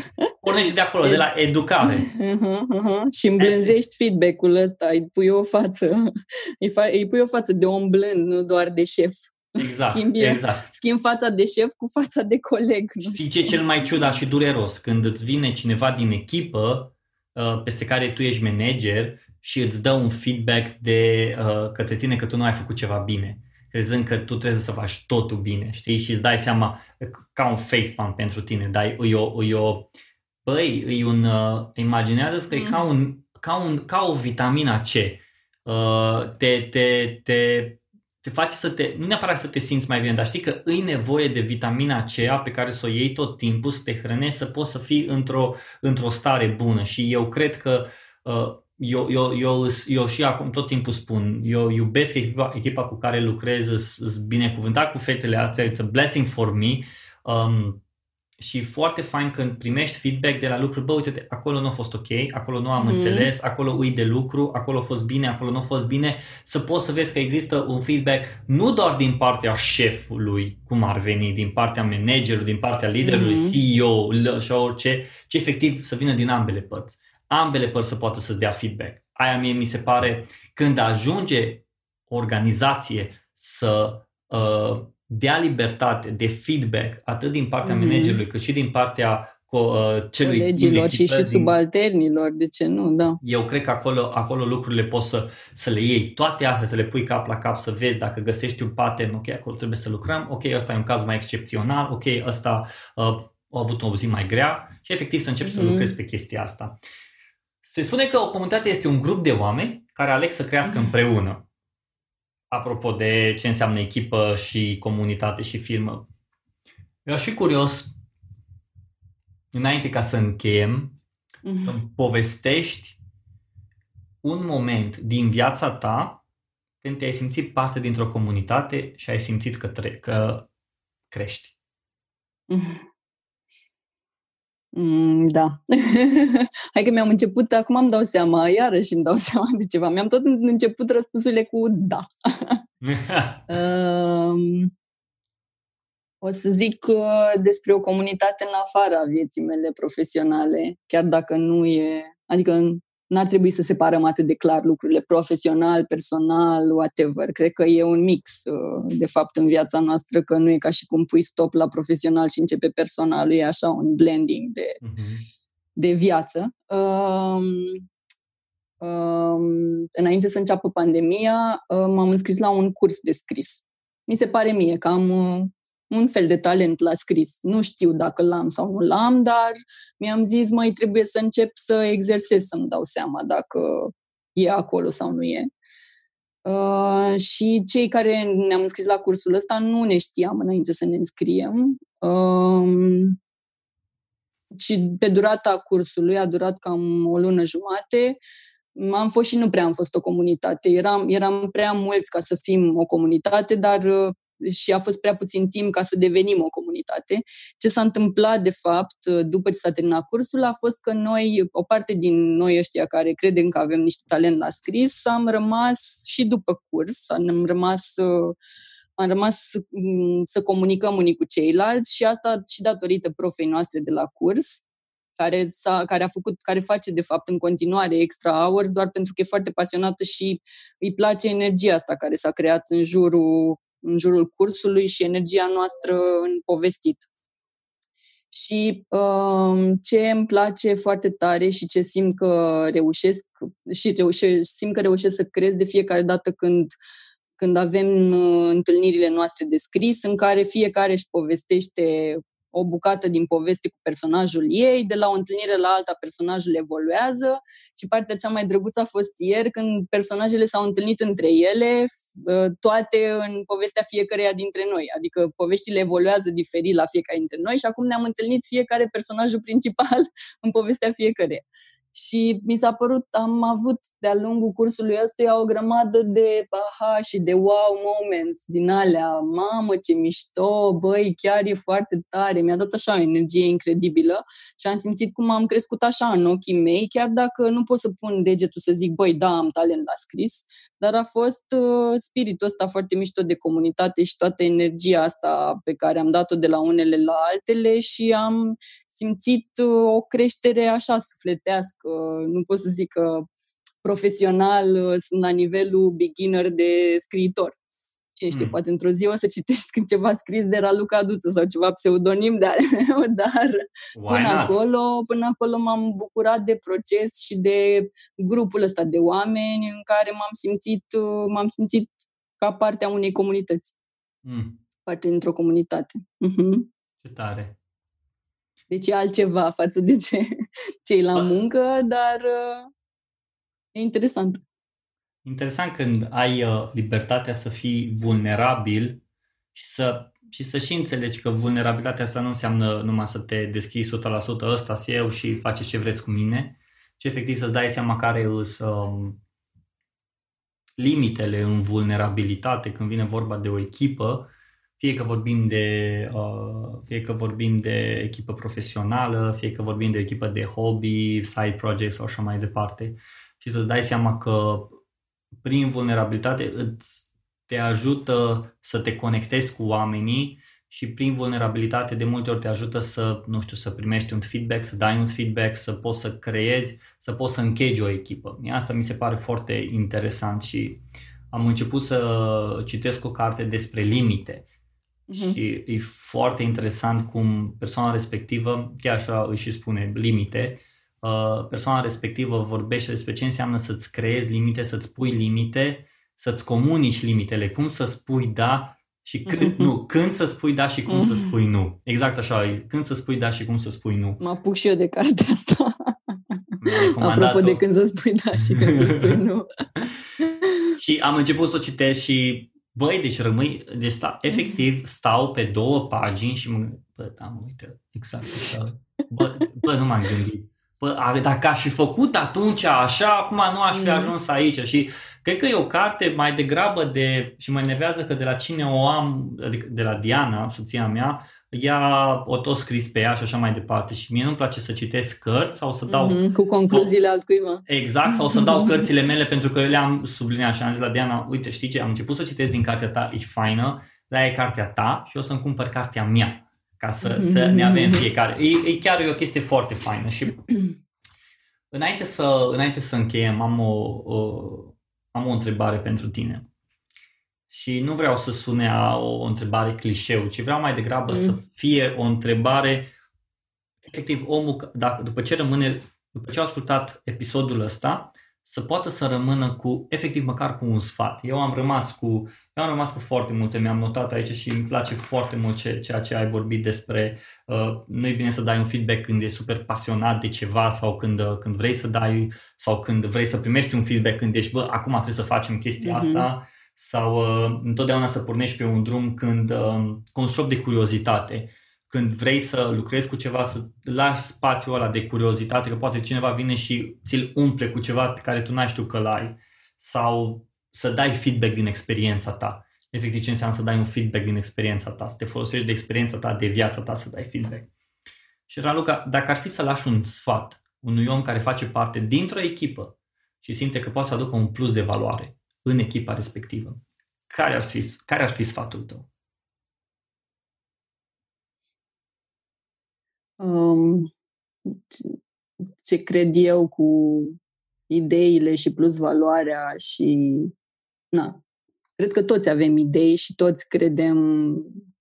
Pornești de acolo, Ed... de la educare. Uh-huh, uh-huh. Și îmblânzești feedback-ul ăsta, îi pui o față, îi, fa- îi pui o față de om blând, nu doar de șef. Exact, schimbi, exact. Schimb fața de șef cu fața de coleg. Nu Știi ce e cel mai ciudat și dureros? Când îți vine cineva din echipă uh, peste care tu ești manager și îți dă un feedback de uh, către tine că tu nu ai făcut ceva bine, crezând că tu trebuie să faci totul bine, știi? Și îți dai seama ca un facepalm pentru tine, dar e o, e o băi, e un, uh, imaginează că mm. e ca, un, ca, un, ca o vitamina C. Uh, te, te, te, te face să te, nu neapărat să te simți mai bine, dar știi că îi nevoie de vitamina C pe care să o iei tot timpul, să te hrănești, să poți să fii într-o, într-o stare bună. Și eu cred că uh, eu, eu, eu, eu și acum tot timpul spun, eu iubesc echipa, echipa cu care lucrez, sunt binecuvântat cu fetele astea, it's a blessing for me um, și foarte fain când primești feedback de la lucruri, bă, uite, acolo nu a fost ok, acolo nu am mm. înțeles, acolo ui de lucru, acolo a fost bine, acolo nu a fost bine, să poți să vezi că există un feedback nu doar din partea șefului, cum ar veni, din partea managerului, din partea liderului, mm. CEO sau orice, ci efectiv să vină din ambele părți ambele părți să poată să-ți dea feedback. Aia mie mi se pare când ajunge organizație să uh, dea libertate de feedback atât din partea mm-hmm. managerului cât și din partea uh, celui Colegilor și și subalternilor, de ce nu, da. Eu cred că acolo, acolo lucrurile poți să, să le iei toate astea, să le pui cap la cap, să vezi dacă găsești un pattern, ok, acolo trebuie să lucrăm, ok, ăsta e un caz mai excepțional, ok, ăsta uh, a avut o zi mai grea și efectiv să începi mm-hmm. să mhm. lucrezi pe chestia asta. Se spune că o comunitate este un grup de oameni care aleg să crească împreună. Apropo de ce înseamnă echipă și comunitate și firmă. Eu aș fi curios, înainte ca să încheiem, mm-hmm. să povestești un moment din viața ta când te-ai simțit parte dintr-o comunitate și ai simțit că, tre- că crești. Mm-hmm. Mm, da. Hai că mi-am început, acum îmi dau seama, iarăși îmi dau seama de ceva. Mi-am tot început răspunsurile cu da. um, o să zic uh, despre o comunitate în afara vieții mele profesionale, chiar dacă nu e, adică n-ar trebui să separăm atât de clar lucrurile profesional, personal, whatever. Cred că e un mix, uh, de fapt, în viața noastră, că nu e ca și cum pui stop la profesional și începe personal, e așa un blending de, uh-huh. de viață. Um, um, înainte să înceapă pandemia, uh, m-am înscris la un curs de scris. Mi se pare mie că am uh, un fel de talent la scris. Nu știu dacă l-am sau nu l-am, dar mi-am zis, mai trebuie să încep să exersez, să-mi dau seama dacă e acolo sau nu e. Uh, și cei care ne-am înscris la cursul ăsta nu ne știam înainte să ne înscriem. Uh, și pe durata cursului, a durat cam o lună jumate, am fost și nu prea am fost o comunitate. Eram, eram prea mulți ca să fim o comunitate, dar uh, și a fost prea puțin timp ca să devenim o comunitate. Ce s-a întâmplat, de fapt, după ce s-a terminat cursul, a fost că noi, o parte din noi ăștia care credem că avem niște talent la scris, am rămas și după curs, am rămas am rămas mm, să comunicăm unii cu ceilalți și asta și datorită profei noastre de la curs, care, a care a făcut, care face de fapt în continuare extra hours doar pentru că e foarte pasionată și îi place energia asta care s-a creat în jurul în jurul cursului și energia noastră în povestit. Și uh, ce îmi place foarte tare și ce simt că reușesc și reușesc, simt că reușesc să crez de fiecare dată când, când avem uh, întâlnirile noastre de scris, în care fiecare își povestește o bucată din poveste cu personajul ei, de la o întâlnire la alta personajul evoluează și partea cea mai drăguță a fost ieri când personajele s-au întâlnit între ele, ă, toate în povestea fiecăreia dintre noi. Adică poveștile evoluează diferit la fiecare dintre noi și acum ne-am întâlnit fiecare personajul principal în povestea fiecăreia. Și mi s-a părut, am avut de-a lungul cursului ăsta o grămadă de aha și de wow moments din alea. Mamă, ce mișto, băi, chiar e foarte tare. Mi-a dat așa o energie incredibilă și am simțit cum am crescut așa în ochii mei, chiar dacă nu pot să pun degetul să zic, băi, da, am talent la scris, dar a fost uh, spiritul ăsta foarte mișto de comunitate și toată energia asta pe care am dat-o de la unele la altele și am simțit uh, o creștere așa sufletească, nu pot să zic că profesional uh, sunt la nivelul beginner de scriitor. Cine știe, mm. poate într-o zi o să citești când ceva scris de Raluca Duță sau ceva pseudonim de meu, dar Why până not? acolo, până acolo m-am bucurat de proces și de grupul ăsta de oameni în care m-am simțit, uh, m-am simțit ca parte a unei comunități. Mm. Parte dintr-o comunitate. Uh-huh. Ce tare! Deci e altceva față de ce, cei la muncă, dar uh, e interesant. Interesant când ai uh, libertatea să fii vulnerabil și să, și să și înțelegi că vulnerabilitatea asta nu înseamnă numai să te deschizi 100% ăsta eu și faci ce vreți cu mine, ci efectiv să-ți dai seama care sunt um, limitele în vulnerabilitate când vine vorba de o echipă fie că vorbim de, uh, fie că vorbim de echipă profesională, fie că vorbim de echipă de hobby, side projects sau așa mai departe. Și să-ți dai seama că prin vulnerabilitate îți te ajută să te conectezi cu oamenii și prin vulnerabilitate de multe ori te ajută să, nu știu, să primești un feedback, să dai un feedback, să poți să creezi, să poți să închegi o echipă. Asta mi se pare foarte interesant și am început să citesc o carte despre limite Uh-huh. Și e foarte interesant cum persoana respectivă, chiar așa își spune, limite, uh, persoana respectivă vorbește despre ce înseamnă să-ți creezi limite, să-ți pui limite, să-ți comunici limitele, cum să spui da și când, uh-huh. nu, când să spui da și cum uh-huh. să spui nu. Exact așa, când să spui da și cum să spui nu. Mă apuc și eu de cartea asta. Apropo de când să spui da și când să spui nu. și am început să o citesc și Băi, deci rămâi, deci sta, efectiv stau pe două pagini și mă bă, da, mă uite, exact așa. Bă, bă, nu m-am gândit. Bă, dacă aș fi făcut atunci așa, acum nu aș fi mm. ajuns aici și cred că e o carte mai degrabă de, și mă enervează că de la cine o am, adică de la Diana, soția mea, ea o tot scris pe ea și așa mai departe și mie nu-mi place să citesc cărți sau să dau... Mm-hmm, cu concluziile sau, altcuiva. Exact, sau să dau cărțile mele pentru că eu le-am subliniat și am zis la Diana, uite, știi ce, am început să citesc din cartea ta, e faină, dar e cartea ta și o să-mi cumpăr cartea mea ca să, mm-hmm. să ne avem fiecare. E, e chiar e o chestie foarte faină și înainte să, înainte să încheiem, am o, o, am o întrebare pentru tine. Și nu vreau să sune a o întrebare clișeu, ci vreau mai degrabă mm. să fie o întrebare efectiv omul, dacă, după ce rămâne, după ce a ascultat episodul ăsta, să poată să rămână cu, efectiv, măcar cu un sfat. Eu am rămas cu, eu am rămas cu foarte multe, mi-am notat aici și îmi place foarte mult ce, ceea ce ai vorbit despre uh, nu e bine să dai un feedback când e super pasionat de ceva sau când, uh, când vrei să dai sau când vrei să primești un feedback când ești, bă, acum trebuie să facem chestia mm-hmm. asta sau uh, întotdeauna să pornești pe un drum când uh, cu un strop de curiozitate, când vrei să lucrezi cu ceva, să lași spațiul ăla de curiozitate, că poate cineva vine și ți-l umple cu ceva pe care tu n-ai știu că l-ai, sau să dai feedback din experiența ta. Efectiv, ce înseamnă să dai un feedback din experiența ta, să te folosești de experiența ta, de viața ta, să dai feedback. Și Raluca, dacă ar fi să lași un sfat unui om care face parte dintr-o echipă și simte că poate să aducă un plus de valoare, în echipa respectivă. Care ar fi, care ar fi sfatul tău? Um, ce cred eu cu ideile și plus valoarea și na, cred că toți avem idei și toți credem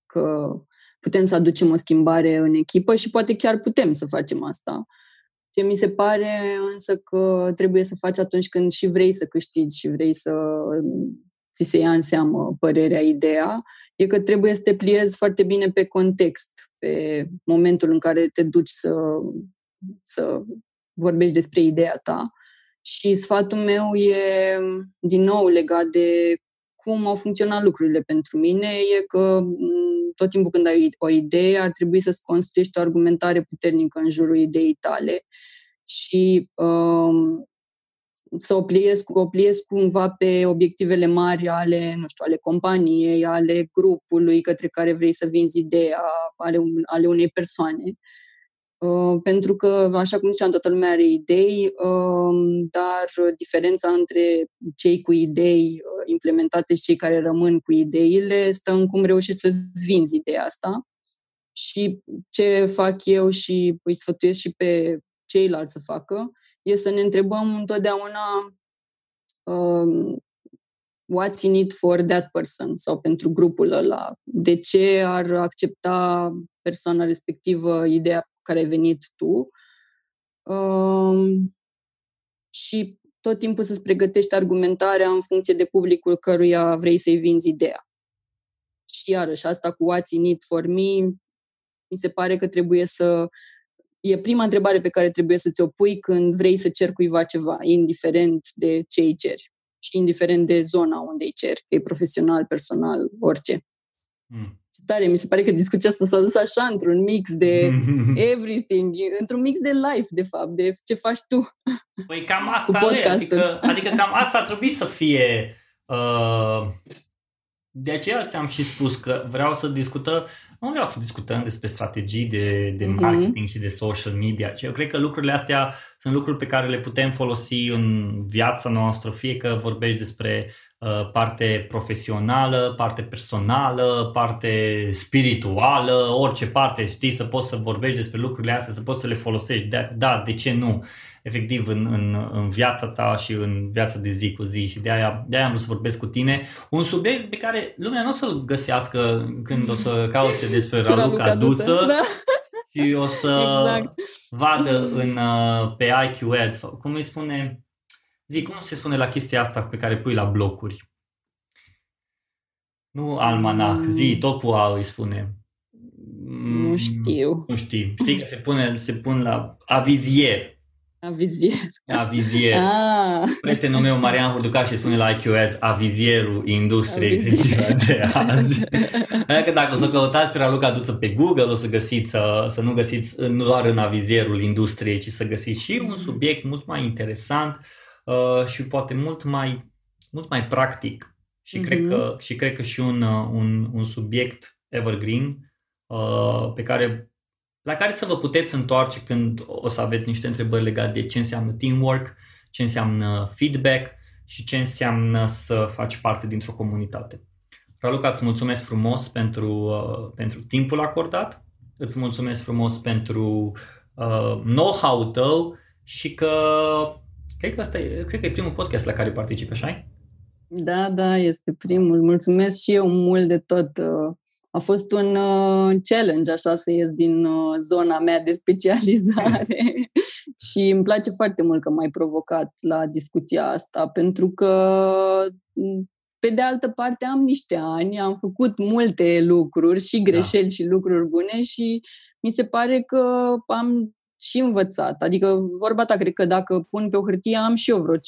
că putem să aducem o schimbare în echipă și poate chiar putem să facem asta. Ce mi se pare însă că trebuie să faci atunci când și vrei să câștigi și vrei să ți se ia în seamă părerea, ideea, e că trebuie să te pliezi foarte bine pe context, pe momentul în care te duci să, să vorbești despre ideea ta. Și sfatul meu e, din nou, legat de cum au funcționat lucrurile pentru mine, e că tot timpul când ai o idee, ar trebui să-ți construiești o argumentare puternică în jurul ideii tale și um, să o pliez, o pliez cumva pe obiectivele mari ale, nu știu, ale companiei, ale grupului către care vrei să vinzi ideea, ale, ale unei persoane. Uh, pentru că, așa cum ziceam, toată lumea are idei, uh, dar diferența între cei cu idei uh, implementate și cei care rămân cu ideile stă în cum reușești să-ți vinzi ideea asta. Și ce fac eu și îi sfătuiesc și pe ceilalți să facă, e să ne întrebăm întotdeauna um, what's in it for that person sau pentru grupul ăla. De ce ar accepta persoana respectivă ideea care ai venit tu? Um, și tot timpul să-ți pregătești argumentarea în funcție de publicul căruia vrei să-i vinzi ideea. Și iarăși, asta cu what's in it for me, mi se pare că trebuie să e prima întrebare pe care trebuie să ți-o pui când vrei să ceri cuiva ceva, indiferent de ce îi ceri și indiferent de zona unde îi ceri, că e profesional, personal, orice. Mm. Ce tare, mi se pare că discuția asta s-a dus așa într-un mix de everything, într-un mix de life, de fapt, de ce faci tu. Păi cam asta e, adică, adică cam asta ar trebui să fie uh, de aceea ți-am și spus că vreau să discutăm, nu vreau să discutăm despre strategii de, de mhm. marketing mm-hmm. și de social media. Eu cred că lucrurile astea sunt lucruri pe care le putem folosi în viața noastră, fie că vorbești despre uh, parte profesională, parte personală, parte spirituală, orice parte, știi, să poți să vorbești despre lucrurile astea, să poți să le folosești. De, da, de ce nu? efectiv în, în, în viața ta și în viața de zi cu zi și de aia, de aia am vrut să vorbesc cu tine. Un subiect pe care lumea nu o să-l găsească când o să caute despre Raluca Duță da. și o să exact. vadă în, uh, pe IQ Ads sau cum îi spune, zi, cum se spune la chestia asta pe care pui la blocuri? Nu almanach, mm. zi, tot cu A îi spune. Nu știu. Nu știu. Știi că se pune, se pun la avizier. Avizier. Avizier. Ah. Prietenul meu, Marian Hurducaș, și spune la IQ Ads avizierul industriei Avizier. de azi. Adică dacă o să căutați pe Raluca Duță pe Google, o să găsiți, să, să nu găsiți nu doar în avizierul industriei, ci să găsiți și un subiect mult mai interesant uh, și poate mult mai, mult mai practic. Și, mm-hmm. cred mhm. că, și cred că și un, uh, un, un subiect evergreen uh, pe care la care să vă puteți întoarce când o să aveți niște întrebări legate de ce înseamnă teamwork, ce înseamnă feedback și ce înseamnă să faci parte dintr-o comunitate. Raluca, îți mulțumesc frumos pentru, uh, pentru timpul acordat, îți mulțumesc frumos pentru uh, know-how-ul tău și că cred că, asta e, cred că e primul podcast la care participi, așa Da, da, este primul. Mulțumesc și eu mult de tot uh, a fost un uh, challenge așa să ies din uh, zona mea de specializare și îmi place foarte mult că m-ai provocat la discuția asta pentru că mm, pe de altă parte am niște ani, am făcut multe lucruri și da. greșeli da. și lucruri bune și mi se pare că am și învățat. Adică, vorba ta, cred că dacă pun pe o hârtie, am și eu vreo 5-10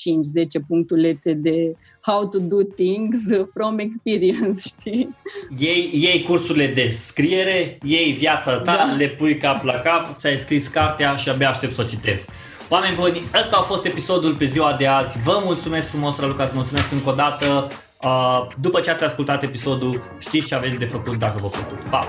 punctulețe de how to do things from experience, știi? Ei, ei cursurile de scriere, ei viața ta, da. le pui cap la cap, ți-ai scris cartea și abia aștept să o citesc. Oameni buni, ăsta a fost episodul pe ziua de azi. Vă mulțumesc frumos, Raluca, îți mulțumesc încă o dată. Uh, după ce ați ascultat episodul, știți ce aveți de făcut dacă vă plăcut. Pa!